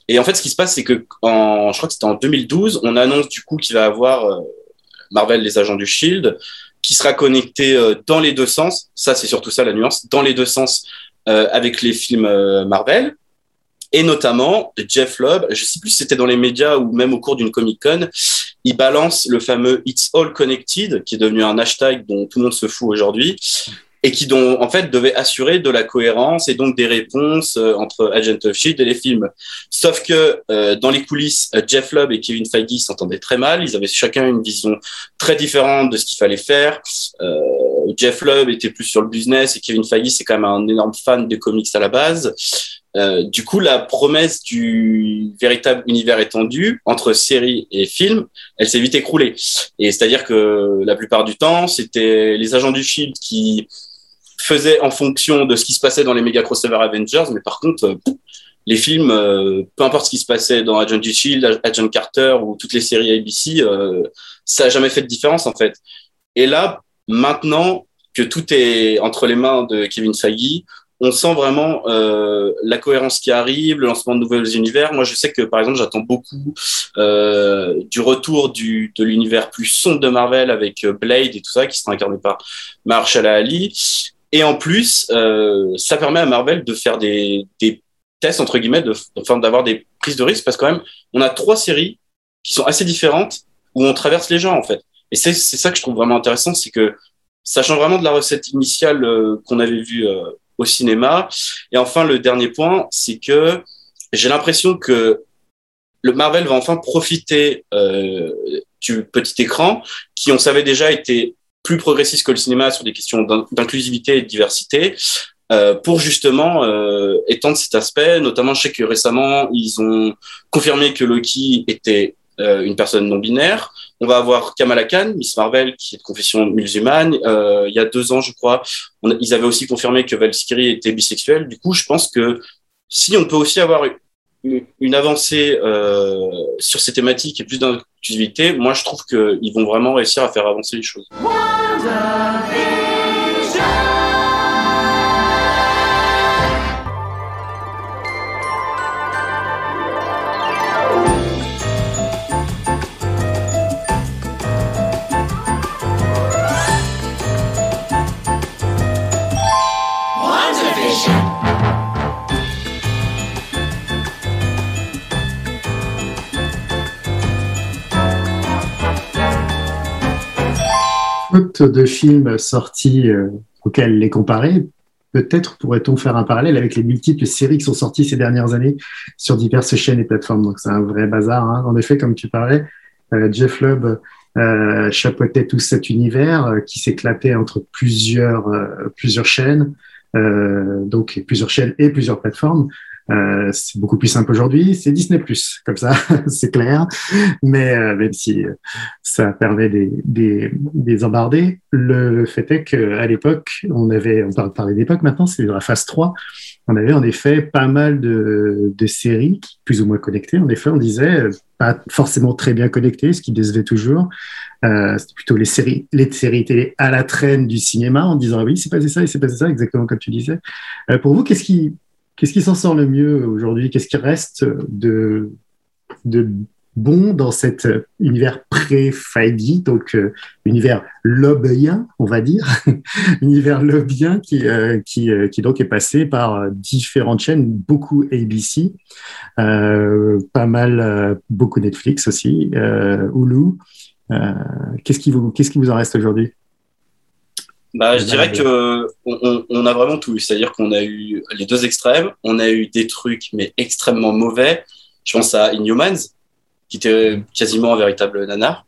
S8: Et en fait, ce qui se passe, c'est que en, je crois que c'était en 2012, on annonce du coup qu'il va avoir Marvel, les agents du Shield, qui sera connecté euh, dans les deux sens. Ça, c'est surtout ça la nuance, dans les deux sens euh, avec les films euh, Marvel. Et notamment, Jeff Lubb, je sais plus si c'était dans les médias ou même au cours d'une Comic Con, il balance le fameux It's All Connected, qui est devenu un hashtag dont tout le monde se fout aujourd'hui, et qui en fait devait assurer de la cohérence et donc des réponses euh, entre Agent of Shield et les films. Sauf que euh, dans les coulisses, Jeff Lubb et Kevin Feige s'entendaient très mal. Ils avaient chacun une vision très différente de ce qu'il fallait faire. Euh, Jeff Lubb était plus sur le business et Kevin Feige c'est quand même un énorme fan de comics à la base. Euh, du coup, la promesse du véritable univers étendu entre séries et films, elle s'est vite écroulée. Et c'est-à-dire que la plupart du temps, c'était les agents du Shield qui faisait en fonction de ce qui se passait dans les méga crossover Avengers, mais par contre, euh, les films, euh, peu importe ce qui se passait dans Agent of Shield, Agent Carter ou toutes les séries ABC, ça a jamais fait de différence en fait. Et là, maintenant que tout est entre les mains de Kevin Feige, on sent vraiment euh, la cohérence qui arrive, le lancement de nouveaux univers. Moi, je sais que par exemple, j'attends beaucoup euh, du retour du, de l'univers plus sombre de Marvel avec Blade et tout ça, qui sera incarné par Mahershala Ali. Et en plus, euh, ça permet à Marvel de faire des, des tests, entre guillemets, de, enfin, d'avoir des prises de risque, parce que quand même, on a trois séries qui sont assez différentes, où on traverse les gens, en fait. Et c'est, c'est ça que je trouve vraiment intéressant, c'est que ça change vraiment de la recette initiale euh, qu'on avait vue euh, au cinéma. Et enfin, le dernier point, c'est que j'ai l'impression que le Marvel va enfin profiter euh, du petit écran, qui on savait déjà était plus progressiste que le cinéma sur des questions d'inclusivité et de diversité, euh, pour justement euh, étendre cet aspect. Notamment, je sais que récemment, ils ont confirmé que Loki était une personne non binaire. On va avoir Kamala Khan, Miss Marvel, qui est de confession musulmane. Euh, il y a deux ans, je crois, ils avaient aussi confirmé que Valkyrie était bisexuelle. Du coup, je pense que si on peut aussi avoir une avancée euh, sur ces thématiques et plus d'inclusivité, moi je trouve qu'ils vont vraiment réussir à faire avancer les choses.
S7: De films sortis euh, auxquels les comparer, peut-être pourrait-on faire un parallèle avec les multiples séries qui sont sorties ces dernières années sur diverses chaînes et plateformes. Donc c'est un vrai bazar. Hein. En effet, comme tu parlais, euh, Jeff Lubb euh, chapeautait tout cet univers euh, qui s'éclatait entre plusieurs plusieurs chaînes, donc plusieurs chaînes et plusieurs plateformes. Euh, c'est beaucoup plus simple aujourd'hui, c'est Disney comme ça, c'est clair. Mais euh, même si euh, ça permet des, des, des embardés, le fait est qu'à l'époque, on avait, on parle, parler d'époque maintenant, c'est la phase 3, on avait en effet pas mal de, séries plus ou moins connectées. En effet, on disait pas forcément très bien connectées, ce qui décevait toujours. Euh, C'était plutôt les séries, les séries télé à la traîne du cinéma en disant ah oui, c'est passé ça et c'est passé ça, exactement comme tu disais. Pour vous, qu'est-ce qui Qu'est-ce qui s'en sort le mieux aujourd'hui? Qu'est-ce qui reste de, de bon dans cet univers pré-Feige, donc euh, univers lobbyien, on va dire, univers lobbyien qui, euh, qui, euh, qui donc est passé par différentes chaînes, beaucoup ABC, euh, pas mal, euh, beaucoup Netflix aussi, euh, Hulu. qu'est-ce qui vous, qu'est-ce qui vous en reste aujourd'hui?
S8: Bah, je dirais que on, on, a vraiment tout. C'est-à-dire qu'on a eu les deux extrêmes. On a eu des trucs, mais extrêmement mauvais. Je pense à Inhumans, qui était quasiment un véritable nanar.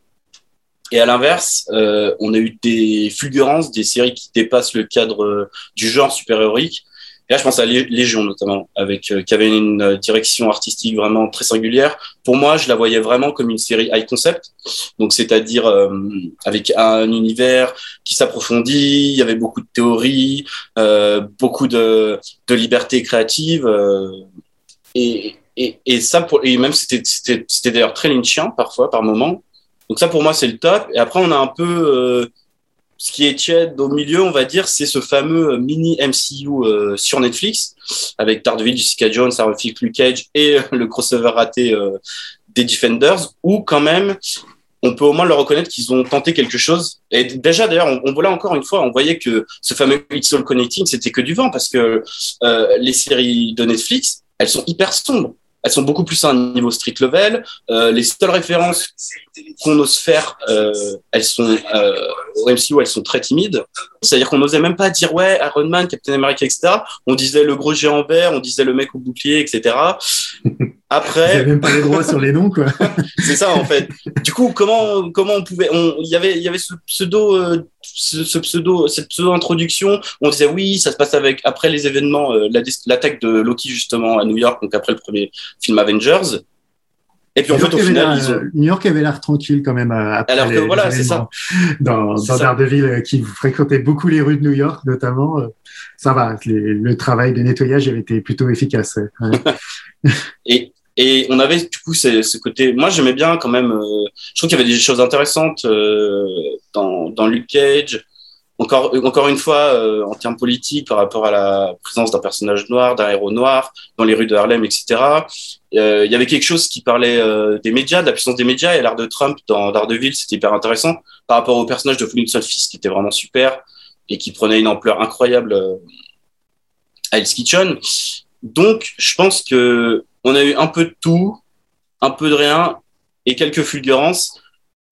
S8: Et à l'inverse, euh, on a eu des fulgurances, des séries qui dépassent le cadre du genre super-héroïque. Et là, je pense à Légion notamment, avec euh, qui avait une direction artistique vraiment très singulière. Pour moi, je la voyais vraiment comme une série high concept, donc c'est-à-dire euh, avec un univers qui s'approfondit. Il y avait beaucoup de théories, euh, beaucoup de, liberté créative, euh, et, et, et ça, pour, et même c'était d'ailleurs très lynchien parfois, par moment. Donc ça, pour moi, c'est le top. Et après, on a un peu euh, ce qui est tiède au milieu, on va dire, c'est ce fameux mini MCU euh, sur Netflix avec Daredevil, Jessica Jones, Sarah Luke Cage et euh, le crossover raté euh, des Defenders, où quand même on peut au moins leur reconnaître qu'ils ont tenté quelque chose. Et déjà, d'ailleurs, on, on voilà encore une fois, on voyait que ce fameux It's All Connecting, c'était que du vent, parce que euh, les séries de Netflix, elles sont hyper sombres elles sont beaucoup plus à un niveau street level. Euh, les seules références qu'on ose faire, euh, elles sont euh, au MCU, elles sont très timides. C'est-à-dire qu'on n'osait même pas dire ouais Iron Man, Captain America, etc. On disait le gros géant vert, on disait le mec au bouclier, etc. Après,
S7: Vous même pas les droits sur les noms, quoi.
S8: c'est ça en fait. Du coup, comment comment on pouvait, il y avait il y avait ce pseudo euh, ce, ce, pseudo cette pseudo introduction. On disait oui, ça se passe avec après les événements, euh, l'attaque de Loki justement à New York, donc après le premier film Avengers. Et puis en
S7: New
S8: fait, au
S7: York
S8: final,
S7: avait
S8: ils
S7: l'air-
S8: ont.
S7: New York avait l'air tranquille quand même. euh, après
S8: Alors que
S7: les-
S8: voilà, c'est ça.
S7: Dans, dans. Daredevil, euh, qui fréquentait beaucoup les rues de New York, notamment, euh, ça va. les- le travail de nettoyage avait été plutôt efficace. Ouais.
S8: Et, et on avait du coup ce, côté. Moi, j'aimais bien quand même. euh, je trouve qu'il y avait des choses intéressantes euh, dans, dans Luke Cage. Encore, encore une fois, euh, en termes politiques, par rapport à la présence d'un personnage noir, d'un héros noir dans les rues de Harlem, etc. Il y avait quelque chose qui parlait des médias, de la puissance des médias et l'art de Trump dans Daredevil, c'était hyper intéressant par rapport au personnage de Flynn Fist qui était vraiment super et qui prenait une ampleur incroyable à Hell's Kitchen. Donc, je pense que on a eu un peu de tout, un peu de rien et quelques fulgurances,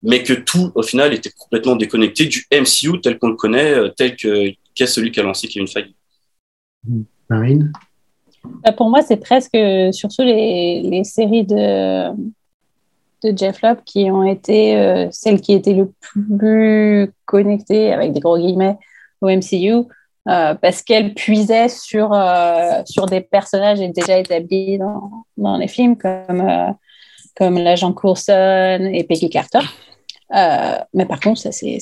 S8: mais que tout, au final, était complètement déconnecté du MCU tel qu'on le connaît, euh, tel que qu'est celui qui a lancé Kevin Feige.
S7: Marine?
S9: Bah, Pour moi, c'est presque surtout les, les séries de, de Jeff Lop qui ont été euh, celles qui étaient le plus connectées, avec des gros guillemets, au MCU, euh, parce qu'elles puisaient sur, euh, sur des personnages déjà établis dans, les films, comme, euh, comme l'agent Coulson et Peggy Carter. Mais par contre, ça c'est,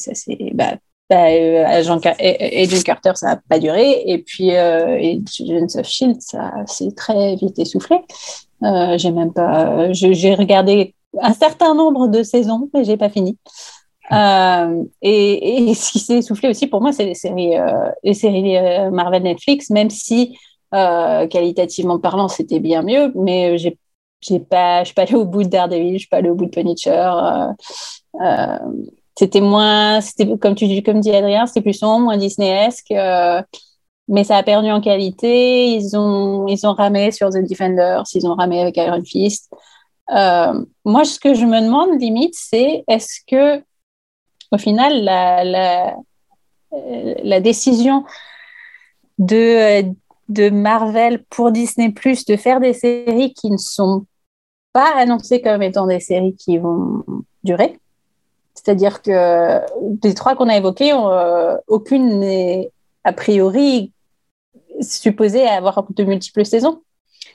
S9: bah, bah, Agent et- et- Carter, ça n'a pas duré. Et puis, euh, Agents of Shield, ça s'est très vite essoufflé. J'ai même pas, j'ai regardé un certain nombre de saisons, mais j'ai pas fini. Euh, et, ce qui s'est essoufflé aussi pour moi, c'est les séries, euh, euh, Marvel Netflix, même si qualitativement parlant, c'était bien mieux, mais j'ai j'ai pas, je suis pas allée au bout de Daredevil, je suis pas allée au bout de Punisher. c'était moins, comme tu comme dit Adrien, c'était plus sombre, moins Disneyesque, mais ça a perdu en qualité. Ils ont, ils ont ramé sur The Defenders, ils ont ramé avec Iron Fist. Moi, ce que je me demande limite, c'est est-ce que, au final, la, euh, décision de, euh, de Marvel pour Disney Plus de faire des séries qui ne sont pas annoncées comme étant des séries qui vont durer. C'est-à-dire que des trois qu'on a évoquées, euh, aucune n'est a priori supposée avoir de multiples saisons.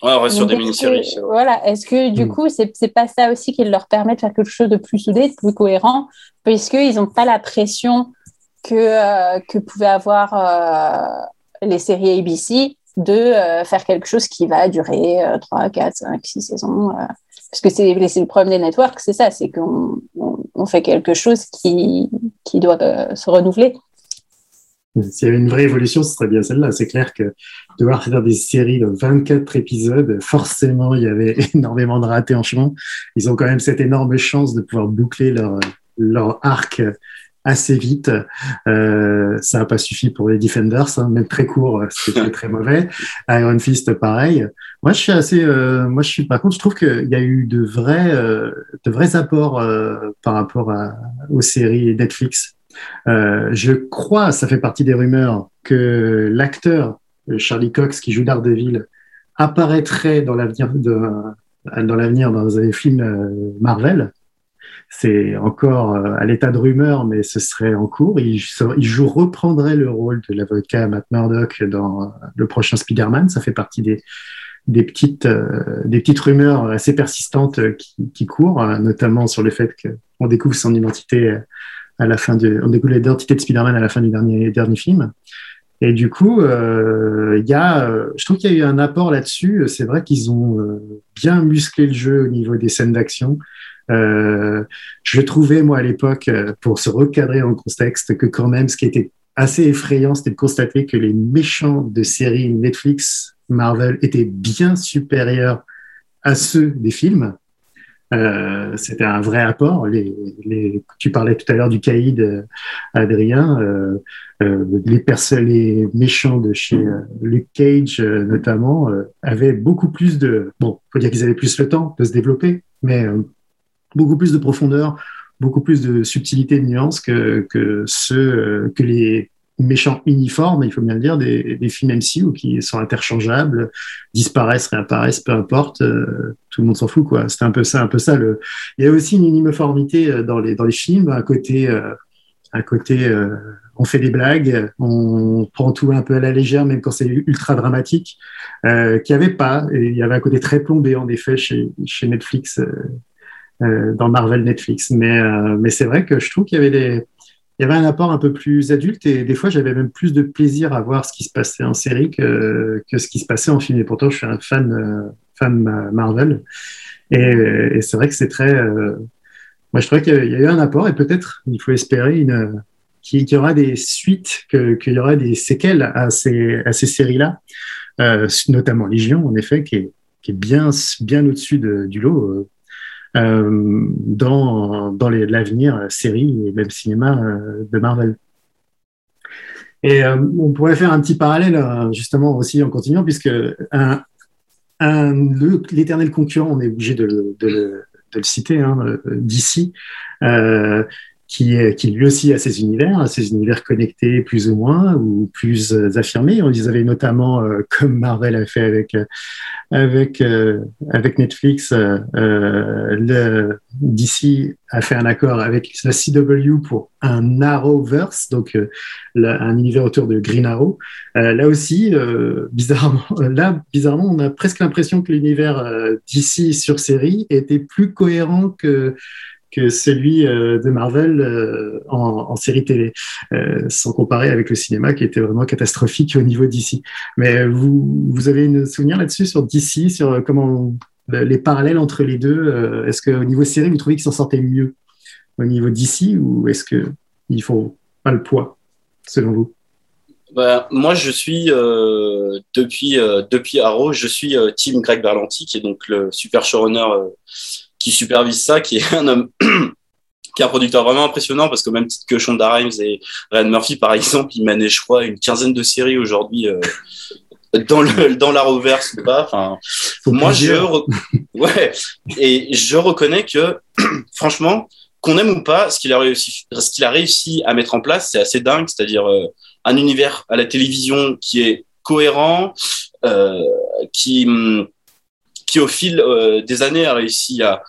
S8: Ouais, on reste sur
S9: Donc,
S8: des mini-séries.
S9: Voilà. Est-ce que du
S7: Mm.
S9: coup, c'est pas ça aussi qui leur permet de faire quelque chose de plus soudé, de plus cohérent, puisqu'ils n'ont pas la pression que, euh, que pouvaient avoir euh, les séries ABC de euh, faire quelque chose qui va durer euh, 3, 4, 5, 6 saisons. parce que c'est c'est le problème des networks, c'est ça, c'est qu'on on, on fait quelque chose qui, qui doit se renouveler.
S7: S'il y avait une vraie évolution, ce serait bien celle-là. C'est clair que devoir faire des séries de 24 épisodes, forcément, il y avait énormément de ratés en chemin. Ils ont quand même cette énorme chance de pouvoir boucler leur, leur arc assez vite. Euh, ça n'a pas suffi pour les Defenders, hein, même très court, c'était très mauvais. Iron Fist, pareil. Moi, je suis assez, euh, moi, je suis, par contre, je trouve qu'il y a eu de vrais, euh, de vrais apports euh, par rapport à, aux séries Netflix. Euh, je crois, ça fait partie des rumeurs, que l'acteur euh, Charlie Cox qui joue Daredevil apparaîtrait dans l'avenir de, dans l'avenir dans un film euh, Marvel. C'est encore euh, à l'état de rumeur, mais ce serait en cours. Il, joue, reprendrait le rôle de l'avocat Matt Murdock dans euh, le prochain Spider-Man. Ça fait partie des, petites, euh, rumeurs assez persistantes euh, qui, courent, euh, notamment sur le fait qu'on découvre son identité euh, à la fin de, on découvre l'identité de Spider-Man à la fin du dernier, dernier film. Et du coup, euh, y a, euh, je trouve qu'il y a eu un apport là-dessus. C'est vrai qu'ils ont euh, bien musclé le jeu au niveau des scènes d'action. Euh, je trouvais, moi, à l'époque, pour se recadrer le contexte, que quand même, ce qui était assez effrayant, c'était de constater que les méchants de séries Netflix, Marvel, étaient bien supérieurs à ceux des films. Euh, c'était un vrai apport. Les, les, tu parlais tout à l'heure du caïd, euh, Adrien. Euh, euh, les, les méchants de chez euh, Luke Cage, notamment, avaient beaucoup plus de. Bon, faut dire qu'ils avaient plus le temps de se développer, mais beaucoup plus de profondeur, beaucoup plus de subtilité, de nuances que, que ceux que les méchants uniformes, il faut bien le dire, des, des films MCU qui sont interchangeables, disparaissent, réapparaissent, peu importe, euh, tout le monde s'en fout quoi. C'était un peu ça, un peu ça. Il y a aussi une uniformité euh, dans les dans les films, un côté, euh, côté, euh, on fait des blagues, on prend tout un peu à la légère, même quand c'est ultra dramatique, euh, qu'il n'y avait pas. Il y avait un côté très plombé en effet chez chez Netflix. dans Marvel Netflix. Mais, mais c'est vrai que je trouve qu'il y avait des, il y avait un apport un peu plus adulte et des fois j'avais même plus de plaisir à voir ce qui se passait en série que, que ce qui se passait en film. Et pourtant je suis un fan, euh, fan Ma- Marvel. Et, c'est vrai que c'est très. euh, moi je trouvais qu'il y a- eu un apport et peut-être il faut espérer une, qu'il y aura des suites, qu'il y aura des séquelles à ces, à ces séries-là, euh, notamment Légion en effet, qui est, qui est bien, bien au-dessus de- du lot. Euh, dans, dans l'avenir euh, série et même cinéma euh, de Marvel. Et on pourrait faire un petit parallèle justement aussi en continuant, puisque l'éternel concurrent, on est obligé de le, citer, hein, d'ici, qui, lui aussi a ses univers, ses univers connectés plus ou moins ou plus euh, affirmés. Ils avaient notamment, euh, comme Marvel a fait avec euh, euh, avec Netflix, DC a fait un accord avec la CW pour un Arrowverse, donc un univers autour de Green Arrow. Là aussi, bizarrement, là bizarrement, on a presque l'impression que l'univers DC sur série était plus cohérent que que celui euh, de Marvel euh, en, série télé, euh, sans comparer avec le cinéma qui était vraiment catastrophique au niveau d'ici. Mais vous, vous avez une souvenir là-dessus sur DC, sur comment les parallèles entre les deux Est-ce qu'au niveau série, vous trouvez qu'ils s'en sortaient mieux au niveau d'ici ou est-ce qu'ils font pas le poids, selon vous?
S8: Bah, moi, je suis depuis depuis Arrow, je suis euh, Team Greg Berlanti, qui est donc le super showrunner qui supervise ça, qui est un homme, qui est un producteur vraiment impressionnant parce qu'au même titre que Shonda Rhimes et Ryan Murphy, par exemple, il manage, je crois, une quinzaine de séries aujourd'hui euh, dans le dans l'Arrowverse ou pas. Enfin, moi, je ouais, et je reconnais que franchement, qu'on aime ou pas, ce qu'il a réussi, ce qu'il a réussi à mettre en place, c'est assez dingue. C'est-à-dire un univers à la télévision qui est cohérent, euh, qui, qui au fil euh, des années a réussi à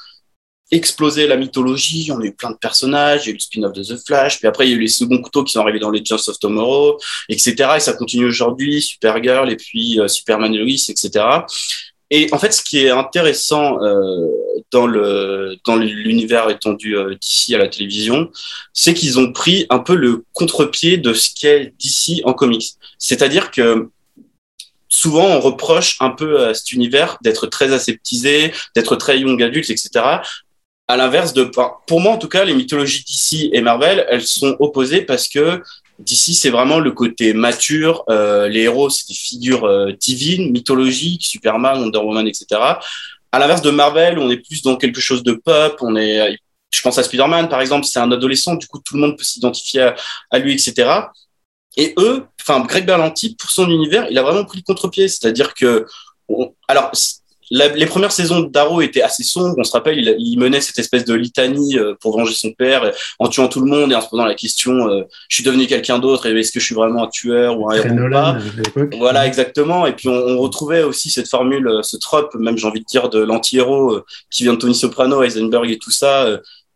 S8: exploser la mythologie. On a eu plein de personnages, il y a eu le spin-off de The Flash, puis après il y a eu les seconds couteaux qui sont arrivés dans les of Tomorrow, etc. Et ça continue aujourd'hui, Supergirl et puis euh, Superman Lois, etc. Et en fait, ce qui est intéressant euh, dans l'univers étendu d'ici à la télévision, c'est qu'ils ont pris un peu le contre-pied de ce qu'est d'ici en comics. C'est-à-dire que souvent on reproche un peu à cet univers d'être très aseptisé, d'être très young adulte, etc. À l'inverse de, pour moi en tout cas, les mythologies d'ici et Marvel, elles sont opposées parce que D'ici, c'est vraiment le côté mature. Euh, les héros, c'est des figures euh, divines, mythologiques, Superman, Wonder Woman, etc. À l'inverse de Marvel, on est plus dans quelque chose de pop. On est, je pense à Spider-Man, par exemple, c'est un adolescent, du coup, tout le monde peut s'identifier à, lui, etc. Et eux, enfin, Greg Berlanti, pour son univers, il a vraiment pris le contre-pied. C'est-à-dire que, alors, les premières saisons d'Arrow étaient assez sombres. On se rappelle, il, menait cette espèce de litanie euh, pour venger son père en tuant tout le monde et en se posant la question euh, je suis devenu quelqu'un d'autre et est-ce que je suis vraiment un tueur ou un héros ou pas Voilà, exactement. Et puis on, retrouvait aussi cette formule, euh, ce trope, même j'ai envie de dire, de l'anti-héros qui vient de Tony Soprano, Heisenberg et tout ça.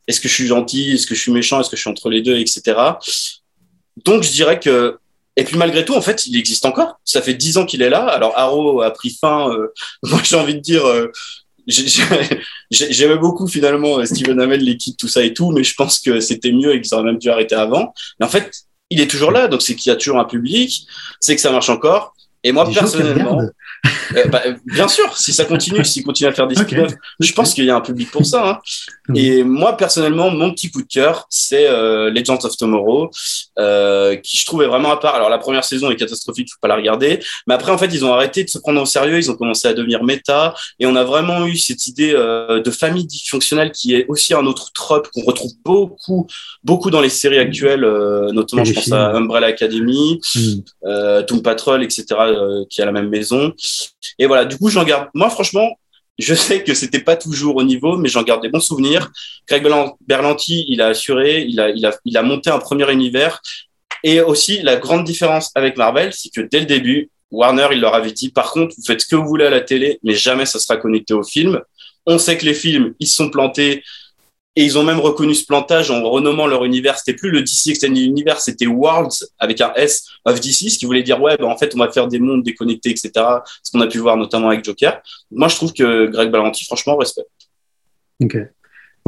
S8: est-ce que je suis gentil? Est-ce que je suis méchant? Est-ce que je suis entre les deux, etc. Donc je dirais que et puis malgré tout, en fait, il existe encore. Ça fait dix ans qu'il est là. Alors Arrow a pris fin. Euh, moi, j'ai envie de dire, euh, j'aimais beaucoup finalement euh, Steven Amell, l'équipe, tout ça et tout, mais je pense que c'était mieux et qu'ils auraient même dû arrêter avant. Mais en fait, il est toujours là, donc c'est qu'il y a toujours un public, c'est que ça marche encore. Et moi, personnellement, euh, bah, bien sûr, si ça continue, s'il continue à faire des spin je pense qu'il y a un public pour ça. Hein. Mhm. Et moi, personnellement, mon petit coup de cœur, c'est euh, Legends of Tomorrow, euh, qui je trouvais vraiment à part. Alors, la première saison est catastrophique, faut pas la regarder. Mais après, en fait, ils ont arrêté de se prendre au sérieux, ils ont commencé à devenir méta, et on a vraiment eu cette idée euh, de famille dysfonctionnelle qui est aussi un autre trope qu'on retrouve beaucoup, beaucoup dans les séries actuelles, euh, notamment, je pense à Umbrella Academy, mmh. Doom Patrol, etc., qui a la même maison. Et voilà, du coup, j'en garde. Moi, franchement, je sais que c'était pas toujours au niveau, mais j'en garde des bons souvenirs. Greg Berlanti, il a assuré, il a, il a, il a monté un premier univers. Et aussi, la grande différence avec Marvel, c'est que dès le début, Warner, il leur avait dit, par contre, vous faites ce que vous voulez à la télé, mais jamais ça sera connecté au film. On sait que les films, ils sont plantés et ils ont même reconnu ce plantage en renommant leur univers. C'était plus le DC Extended Universe, c'était Worlds avec un S of DC, ce qui voulait dire, ouais, ben, en fait, on va faire des mondes déconnectés, etc. Ce qu'on a pu voir notamment avec Joker. Moi, je trouve que Greg Balanti, franchement, respect.
S7: Ok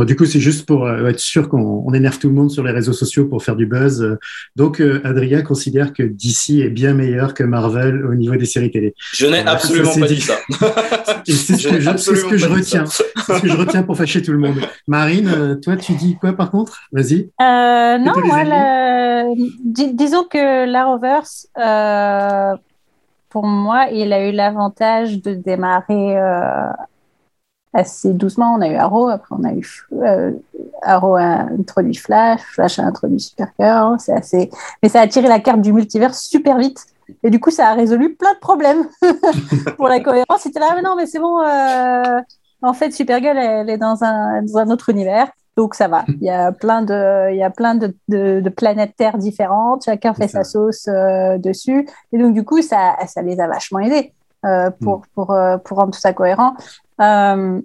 S7: du coup, c'est juste pour euh, être sûr qu'on énerve tout le monde sur les réseaux sociaux pour faire du buzz. Donc, euh, Adrien considère que DC est bien meilleur que Marvel au niveau des séries télé.
S8: Je n'ai absolument pas dit ça.
S7: c'est ce, que je, retiens. C'est ce que je retiens pour fâcher tout le monde. Marine, euh, toi, tu dis quoi par contre? Vas-y.
S9: non, moi, disons que l'Arrowverse, pour moi, il a eu l'avantage de démarrer assez doucement. On a eu Arrow, après on a eu euh, Arrow a introduit Flash, Flash a introduit Supergirl. C'est assez, mais ça a tiré la carte du multivers super vite. Et du coup, ça a résolu plein de problèmes pour la cohérence. C'était là, mais non, mais c'est bon. Euh, en fait, Supergirl, elle est dans un, dans un autre univers. Donc ça va. Il y a plein de, il y a plein de, de, de planètes Terre différentes. Chacun fait sa sauce euh, dessus. Et donc du coup, ça, ça les a vachement aidés pour, mm. pour, euh, pour rendre tout ça cohérent. Euh,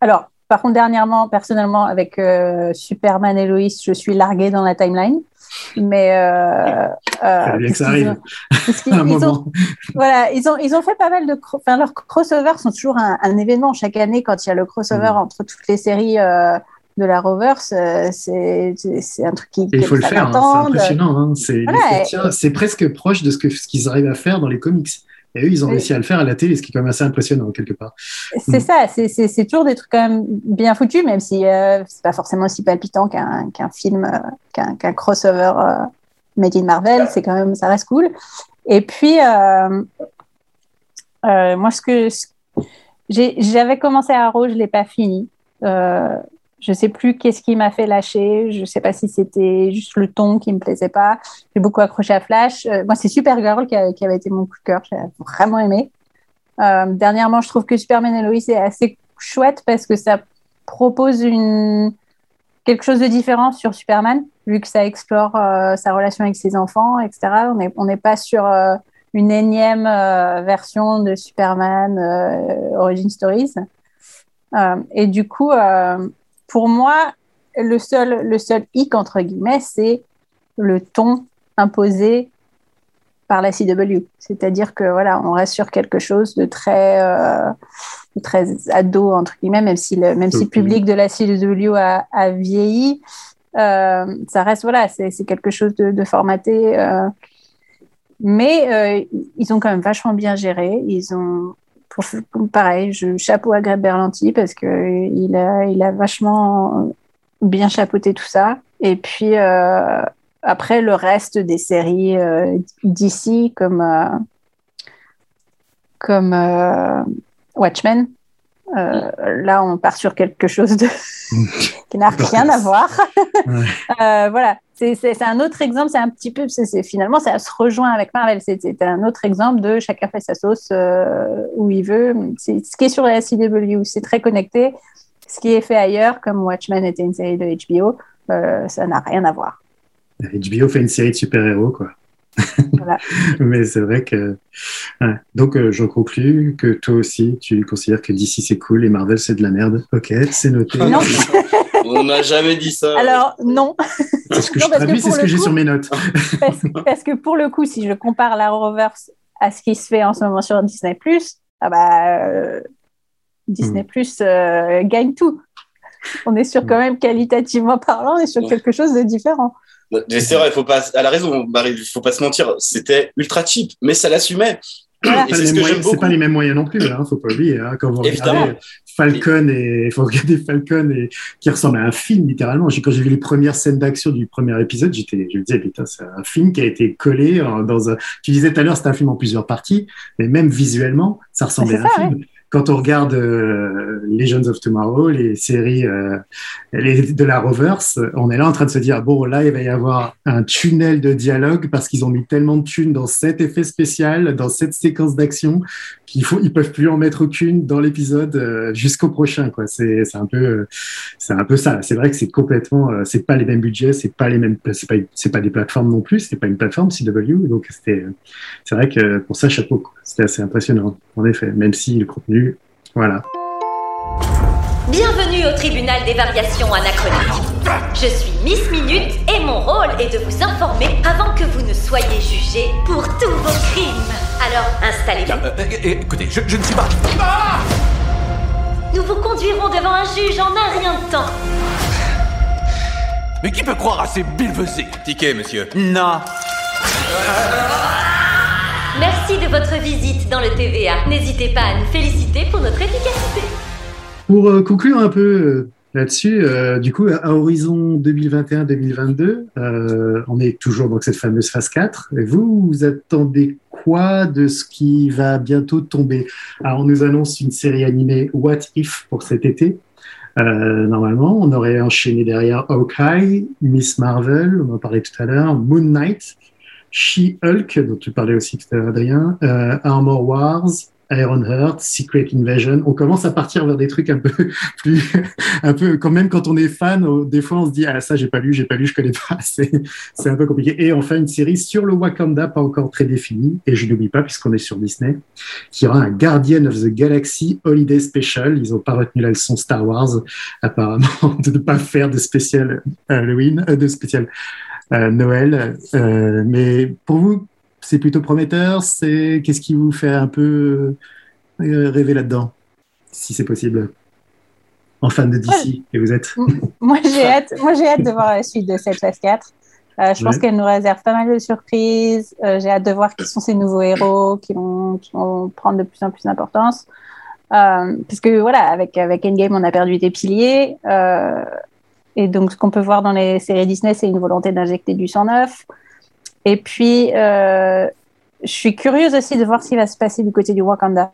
S9: alors, par contre, dernièrement, personnellement, avec euh, Superman et Lois, je suis larguée dans la timeline. Mais euh,
S7: euh bien que ça arrive.
S9: ils, ont, voilà, ils ont ils ont fait pas mal de enfin leurs crossovers sont toujours un, événement chaque année quand il y a le crossover mm. entre toutes les séries de la Roverse, euh, c'est un truc qui.
S7: Il faut le faire, hein, c'est impressionnant. Hein, c'est
S9: Voilà,
S7: presque proche de ce que- ce qu'ils arrivent à faire dans les comics. Et eux, ils ont réussi à le faire à la télé, ce qui est quand même assez impressionnant, quelque part.
S9: C'est
S7: Mm.
S9: ça, c'est- toujours des trucs quand même bien foutus, même si euh, c'est pas forcément aussi palpitant qu'un film, euh, qu'un crossover euh, made in Marvel, c'est quand même, ça reste cool. Et puis, euh, moi, ce que j'avais commencé Arrow, je l'ai pas fini. Je sais plus qu'est-ce qui m'a fait lâcher. Je sais pas si c'était juste le ton qui me plaisait pas. J'ai beaucoup accroché à Flash. Euh, moi, c'est Supergirl qui, avait été mon coup de cœur. J'ai vraiment aimé. Euh, dernièrement, je trouve que Superman et Lois est assez chouette parce que ça propose quelque chose de différent sur Superman, vu que ça explore euh, sa relation avec ses enfants, etc. On n'est pas sur une énième version de Superman Origin Stories. Et du coup, pour moi, le seul, le seul hic, entre guillemets, c'est le ton imposé par la CW. C'est-à-dire que voilà, on reste sur quelque chose de très, euh, de très ado, entre guillemets, même si le, même si le public de la CW a, a vieilli. euh, ça reste, voilà, c'est quelque chose de, de formaté. euh, mais ils ont quand même vachement bien géré. Ils ont, pour, pareil, je, chapeau à Greg Berlanti parce que il a, il a vachement bien chapeauté tout ça. Et puis euh, après le reste des séries euh, d'ici comme euh, comme Watchmen. euh, là, on part sur quelque chose de qui n'a rien à voir.
S7: Ouais.
S9: Voilà, c'est un autre exemple. C'est un petit peu, finalement, ça se rejoint avec Marvel. C'est un autre exemple de chacun fait sa sauce euh, où il veut. Ce qui est sur la CW, c'est très connecté. Ce qui est fait ailleurs, comme Watchmen était une série de HBO, euh, ça n'a rien à voir.
S7: HBO fait une série de super-héros, quoi.
S9: Voilà.
S7: Mais c'est vrai que. ouais. Donc, euh, j'en conclus que toi aussi, tu considères que DC c'est cool et Marvel c'est de la merde. Ok, c'est noté.
S9: Non.
S8: On n'a jamais dit ça.
S9: Alors non,
S7: C'est ce que
S9: Non,
S7: je
S9: parce que
S7: traduis, c'est
S9: pour
S7: ce que
S9: le
S7: j'ai
S9: coup-
S7: sur mes notes.
S9: parce, parce que pour le coup, si je compare la Reverse à ce qui se fait en ce moment sur Disney+, ah bah, euh, Disney+, euh, gagne tout. On est sur quand même, qualitativement parlant, on est sur
S8: Ouais.
S9: quelque chose de différent.
S8: C'est vrai, il faut pas. Elle a raison, Marie. Il faut pas se mentir. C'était ultra cheap, mais ça l'assumait.
S9: Voilà.
S8: C'est ce
S7: pas les mêmes moyens non plus, hein, faut pas oublier. Hein, quand vous regardez Falcon et faut regarder Falcon et qui ressemble à un film littéralement. J'ai- Quand j'ai vu les premières scènes d'action du premier épisode, j'étais, je me disais putain, c'est un film qui a été collé euh, dans un. Tu disais tout à l'heure, c'est un film en plusieurs parties, mais même visuellement, ça ressemblait à un
S9: ça,
S7: film. Quand on regarde euh, Legends of Tomorrow, les séries euh, de la Roverse, on est là en train de se dire bon là il va y avoir un tunnel de dialogue parce qu'ils ont mis tellement de thunes dans cet effet spécial, dans cette séquence d'action qu'ils ils peuvent plus en mettre aucune dans l'épisode euh, jusqu'au prochain quoi. C'est un peu un peu ça. C'est vrai que c'est complètement c'est pas les mêmes budgets, c'est pas les mêmes c'est pas pas des plateformes non plus, c'est pas une plateforme CW donc c'est vrai que pour ça chapeau quoi. C'était assez impressionnant en effet même si le contenu voilà.
S4: Bienvenue au tribunal des variations anachroniques. Je suis Miss Minute et mon rôle est de vous informer avant que vous ne soyez jugés pour tous vos crimes. Alors, installez-vous.
S10: Euh, euh, écoutez, je, je ne suis pas.
S4: Nous vous conduirons devant un juge en un rien de temps.
S10: Mais qui peut croire à ces billevesées?
S1: Ticket, monsieur.
S10: Non.
S4: Merci de votre visite dans le TVA. N'hésitez pas à nous féliciter pour notre efficacité.
S7: Pour euh, conclure un peu euh, là-dessus, euh, du coup, à, horizon 2021-2022, euh, on est toujours dans cette fameuse phase 4. Et vous, vous attendez quoi de ce qui va bientôt tomber? Alors, on nous annonce une série animée What If pour cet été. Normalement, on aurait enchaîné derrière Hawkeye, Miss Marvel, on en parlait tout à l'heure, Moon Knight, She-Hulk, dont tu parlais aussi tout à l'heure, Adrien, euh, Armor Wars, Ironheart, Secret Invasion. On commence à partir vers des trucs un peu plus, un peu, quand même, quand on est fan, des fois on se dit, ah, ça, j'ai pas lu, j'ai pas lu, je connais pas. C'est, c'est un peu compliqué. Et enfin, une série sur le Wakanda, pas encore très définie. Et je n'oublie pas, puisqu'on est sur Disney, qui aura un Guardian of the Galaxy Holiday Special. Ils ont pas retenu la leçon Star Wars, apparemment, de ne pas faire de spécial Halloween, euh, de spécial Noël. Euh, mais pour vous, c'est plutôt prometteur. C'est qu'est-ce qui vous fait un peu euh, rêver là-dedans, si c'est possible? en fan de DC que vous êtes.
S9: Moi, j'ai hâte, moi, j'ai hâte de voir la suite de cette phase 4. Euh, je pense qu'elle nous réserve pas mal de surprises. Euh, j'ai hâte de voir qui sont ces nouveaux héros qui vont, qui vont prendre de plus en plus d'importance. Euh, parce que voilà, avec, avec Endgame, on a perdu des piliers. Et donc, ce qu'on peut voir dans les séries Disney, c'est une volonté d'injecter du sang neuf. Et puis, euh, je suis curieuse aussi de voir ce qui va se passer du côté du Wakanda.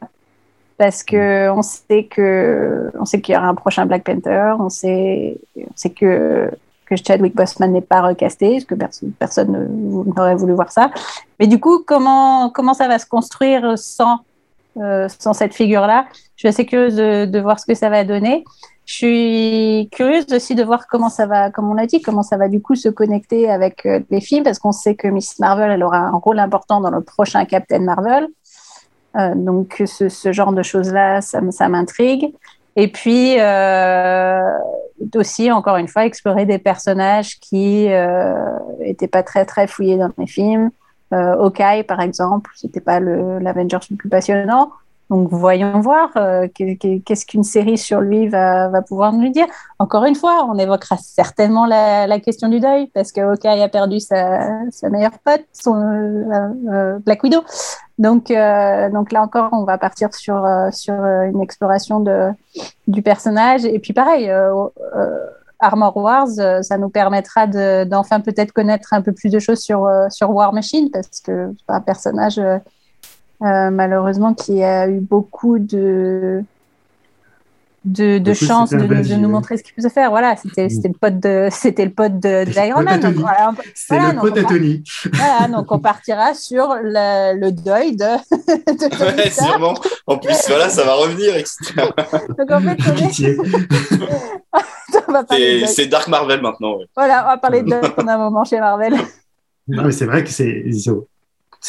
S9: Parce que on sait qu'il y aura un prochain Black Panther, on sait, on sait que que Chadwick Boseman n'est pas recasté, parce que personne, personne ne- n'aurait voulu voir ça. Mais du coup, comment, comment ça va se construire sans, euh, sans cette figure-là? Je suis assez curieuse de voir ce que ça va donner. Je suis curieuse aussi de voir comment ça va, comme on l'a dit, comment ça va du coup se connecter avec euh, les films, parce qu'on sait que Miss Marvel, elle aura un rôle important dans le prochain Captain Marvel. Euh, donc ce, genre de choses-là, ça, ça m'intrigue. Et puis euh, aussi, encore une fois, explorer des personnages qui n'étaient pas très très fouillés dans les films. Euh, Hawkeye, par exemple, c'était pas le- l'Avengers le plus passionnant. Donc voyons voir euh, que- que- qu'est-ce qu'une série sur lui va, va pouvoir nous dire. Encore une fois, on évoquera certainement la, la question du deuil parce que Hawkeye a perdu sa, sa meilleure pote, son euh, euh, Black Widow. Donc, euh, donc là encore, on va partir sur, euh, sur euh, une exploration de, du personnage. Et puis pareil, Armor Wars, ça nous permettra de- d'enfin peut-être connaître un peu plus de choses sur, sur War Machine parce que c'est un personnage euh, malheureusement qui a eu beaucoup de de, de
S7: coup,
S9: chance de, nous montrer ce qu'il peut se faire. Voilà, c'était c'était le pote de c'était le pote de
S7: C'est le
S9: d'Iron
S7: pote
S9: Man.
S7: à
S9: Donc,
S7: Tony.
S9: voilà, on-
S7: C'est
S9: voilà,
S7: le
S9: donc
S7: pote
S9: on
S7: à Tony.
S9: voilà, donc on partira sur le, le deuil de, de Tony
S8: Ouais, sûrement. En plus, voilà, ça va revenir, etc.
S9: Donc en fait, on, est-
S7: Pitié.
S9: on va parler de
S8: C'est Dark Marvel maintenant. ouais.
S9: Voilà, on va parler de deuil pendant un moment chez Marvel.
S7: Non, mais c'est vrai que c'est,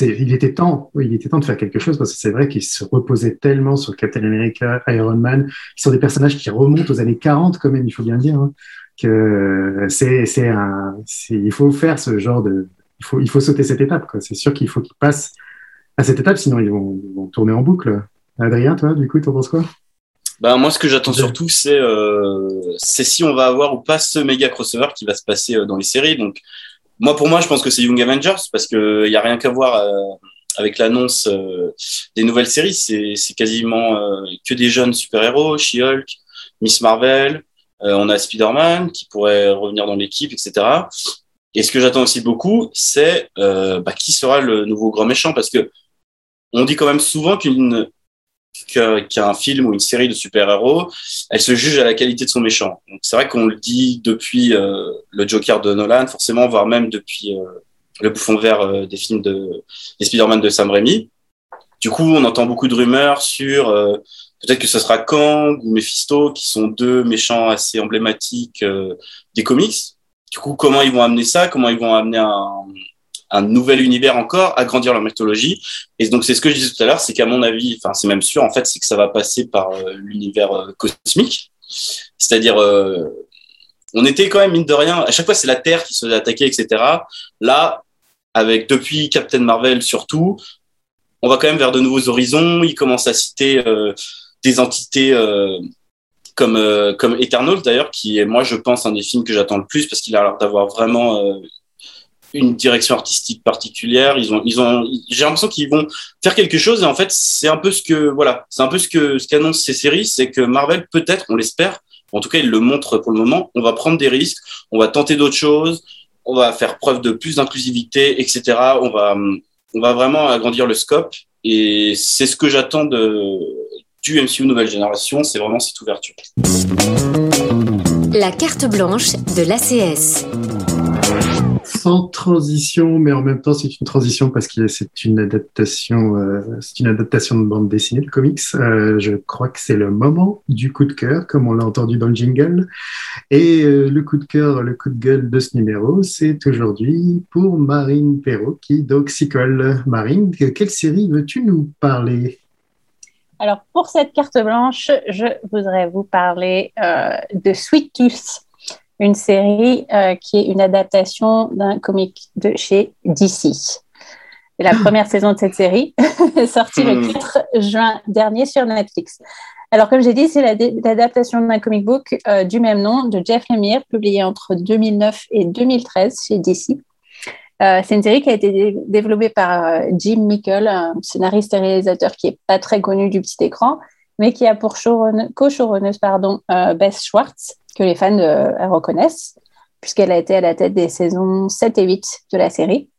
S7: il était temps, oui, il était temps de faire quelque chose parce que c'est vrai qu'il se reposait tellement sur Captain America, Iron Man, qui sont des personnages qui remontent aux années 40 quand même, il faut bien le dire, hein, que c'est, c'est un, c'est, il faut faire ce genre de, il faut, il faut sauter cette étape, quoi. C'est sûr qu'il faut qu'ils passent à cette étape, sinon ils vont, ils vont tourner en boucle. Adrien, toi, du coup, t'en penses quoi?
S8: Bah, moi, ce que j'attends surtout, c'est euh, c'est si on va avoir ou pas ce méga crossover qui va se passer euh, dans les séries. Donc, moi, pour moi, je pense que c'est Young Avengers parce que il y a rien qu'à voir euh, avec l'annonce euh, des nouvelles séries. C'est quasiment euh, que des jeunes super-héros, She-Hulk, Miss Marvel. on a Spider-Man qui pourrait revenir dans l'équipe, etc. Et ce que j'attends aussi beaucoup, c'est euh, bah, qui sera le nouveau grand méchant? Parce que on dit quand même souvent qu'une qu'un film ou une série de super-héros, elle se juge à la qualité de son méchant. C'est vrai qu'on le dit depuis euh, le Joker de Nolan, forcément, voire même depuis euh, le bouffon vert euh, des films de des Spider-Man de Sam Raimi. Du coup, on entend beaucoup de rumeurs sur peut-être que ce sera Kang ou Mephisto, qui sont deux méchants assez emblématiques des comics. Du coup, comment ils vont amener ça? Comment ils vont amener un, un nouvel univers encore, agrandir leur mythologie et donc c'est ce que je disais tout à l'heure, c'est qu'à mon avis, enfin c'est même sûr en fait, c'est que ça va passer par euh, l'univers euh, cosmique, c'est-à-dire euh, on était quand même mine de rien, à chaque fois c'est la Terre qui se faisait attaquer, etc. Là, avec depuis Captain Marvel surtout, on va quand même vers de nouveaux horizons. Il commence à citer des entités comme euh, comme Eternals d'ailleurs, qui est moi je pense un des films que j'attends le plus parce qu'il a l'air d'avoir vraiment euh, une direction artistique particulière. Ils ont, ils ont, j'ai l'impression qu'ils vont faire quelque chose et en fait, c'est un peu ce que, voilà, c'est un peu ce que, ce qu'annoncent ces séries, c'est que Marvel, peut-être, on l'espère, en tout cas, ils le montrent pour le moment, on va prendre des risques, on va tenter d'autres choses, on va faire preuve de plus d'inclusivité, etc. On va, on va vraiment agrandir le scope et c'est ce que j'attends du MCU Nouvelle Génération, c'est vraiment cette ouverture.
S4: La carte blanche de l'ACS.
S7: Sans transition, mais en même temps c'est une transition parce que c'est une adaptation, euh, c'est une adaptation de bande dessinée de comics. Euh, je crois que c'est le moment du coup de cœur, comme on l'a entendu dans le jingle. Et euh, le coup de cœur, le coup de gueule de ce numéro, c'est aujourd'hui pour Marine Perrault qui donc s'y. Marine, quelle série veux-tu nous parler?
S9: Alors, pour cette carte blanche, je voudrais vous parler de Sweet Tooth, une série euh, qui est une adaptation d'un comic de chez DC. Et la première saison de cette série est sortie le
S8: Hmm.
S9: 4 juin dernier sur Netflix. Alors, comme j'ai dit, c'est l'adaptation d'un comic book euh, du même nom de Jeff Lemire, publié entre 2009 et 2013 chez DC. Euh, c'est une série qui a été dé- développée par euh, Jim Mickle, un scénariste et réalisateur qui est pas très connu du petit écran, mais qui a pour co-showrunneuse pardon, euh, Beth Schwartz, que les fans euh, reconnaissent, puisqu'elle a été à la tête des saisons 7 et 8 de la série.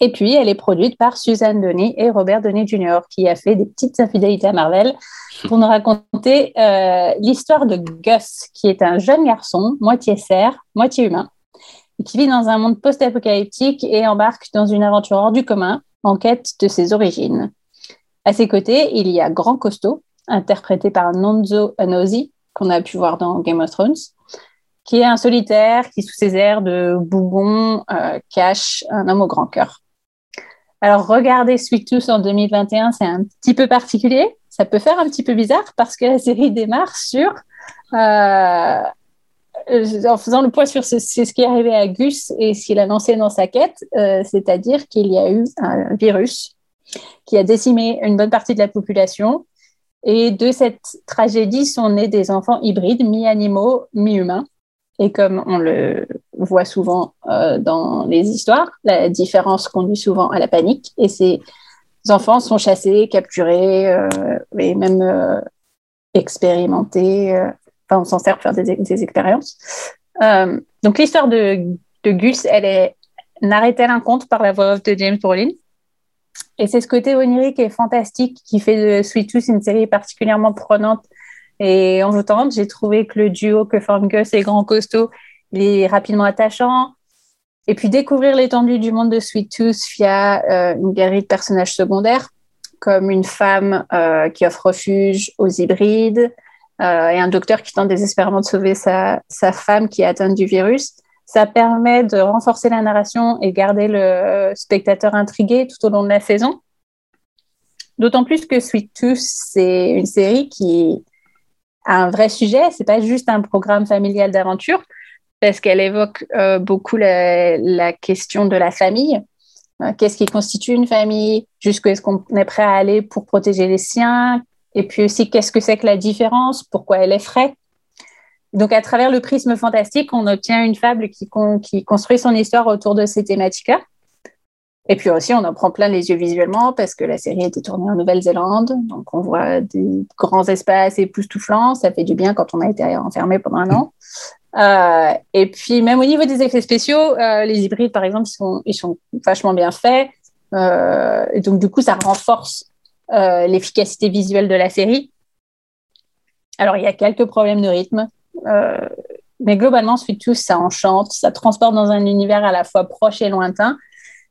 S9: Et puis, elle est produite par Suzanne Denis et Robert Denis Jr., qui a fait des petites infidélités à Marvel pour nous raconter euh, l'histoire de Gus, qui est un jeune garçon, moitié cerf, moitié humain, qui vit dans un monde post-apocalyptique et embarque dans une aventure hors du commun en quête de ses origines. À ses côtés, il y a Grand Costaud, interprété par Nonzo Anosi, qu'on a pu voir dans Game of Thrones, qui est un solitaire qui, sous ses airs de bougon, euh, cache un homme au grand cœur. Alors, regarder Sweet Tooth en 2021, c'est un petit peu particulier. Ça peut faire un petit peu bizarre parce que la série démarre sur. euh, en faisant le poids sur ce, ce qui est arrivé à Gus et ce qu'il a lancé dans sa quête, euh, c'est-à-dire qu'il y a eu un virus qui a décimé une bonne partie de la population. Et de cette tragédie sont nés des enfants hybrides, mi-animaux, mi-humains. Et comme on le voit souvent euh, dans les histoires, la différence conduit souvent à la panique. Et ces enfants sont chassés, capturés euh, et même euh, expérimentés. Enfin, on s'en sert pour faire des, expériences. Donc l'histoire de, Gus, elle est narrée tel un conte par la voix de James Brolin. Et c'est ce côté onirique et fantastique qui fait de Sweet Tooth une série particulièrement prenante et envoûtante. J'ai trouvé que le duo que forment Gus et Grand Costaud, est rapidement attachant. Et puis découvrir l'étendue du monde de Sweet Tooth via euh, une galerie de personnages secondaires, comme une femme euh, qui offre refuge aux hybrides euh, et un docteur qui tente désespérément de sauver sa, sa femme qui est atteinte du virus. Ça permet de renforcer la narration et garder le spectateur intrigué tout au long de la saison. D'autant plus que Sweet Tooth, c'est une série qui a un vrai sujet. C'est pas juste un programme familial d'aventure, parce qu'elle évoque euh, beaucoup la, question de la famille. Euh, Qu'est-ce qui constitue une famille? Jusqu'où est-ce qu'on est prêt à aller pour protéger les siens? Et puis aussi, qu'est-ce que c'est que la différence? Pourquoi elle effraie donc, à travers le prisme fantastique, on obtient une fable qui, con, qui construit son histoire autour de ces thématiques-là. Et puis aussi, on en prend plein les yeux visuellement parce que la série a été tournée en Nouvelle-Zélande. Donc, on voit des grands espaces époustouflants. Ça fait du bien quand on a été enfermé pendant un an. Euh, et puis, même au niveau des effets spéciaux, euh, les hybrides, par exemple, ils sont, ils sont vachement bien faits. Euh, et donc, du coup, ça renforce l'efficacité visuelle de la série. Alors, il y a quelques problèmes de rythme. Euh, mais globalement, Sweet Tooth, ça enchante, ça transporte dans un univers à la fois proche et lointain.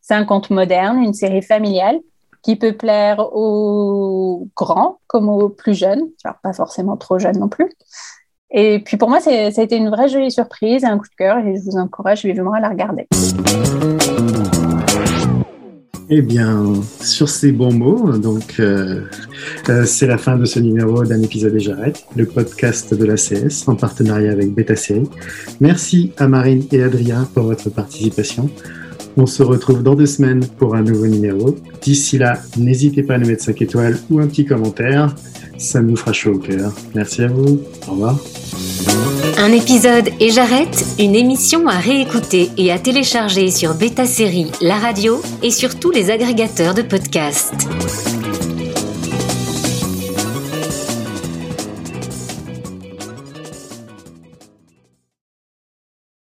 S9: C'est un conte moderne, une série familiale qui peut plaire aux grands comme aux plus jeunes, alors pas forcément trop jeunes non plus. Et puis pour moi, ça a été une vraie jolie surprise, un coup de cœur, et je vous encourage vivement à la regarder.
S7: Eh bien, sur ces bons mots, donc euh, euh, c'est la fin de ce numéro d'un épisode et j'arrête, le podcast de la CS en partenariat avec Beta Série. Merci à Marine et Adrien pour votre participation. On se retrouve dans deux semaines pour un nouveau numéro. D'ici là, n'hésitez pas à nous mettre 5 étoiles ou un petit commentaire. Ça nous fera chaud au cœur. Merci à vous. Au revoir.
S4: Un épisode et j'arrête, une émission à réécouter et à télécharger sur Beta Série, la radio et sur tous les agrégateurs de podcasts.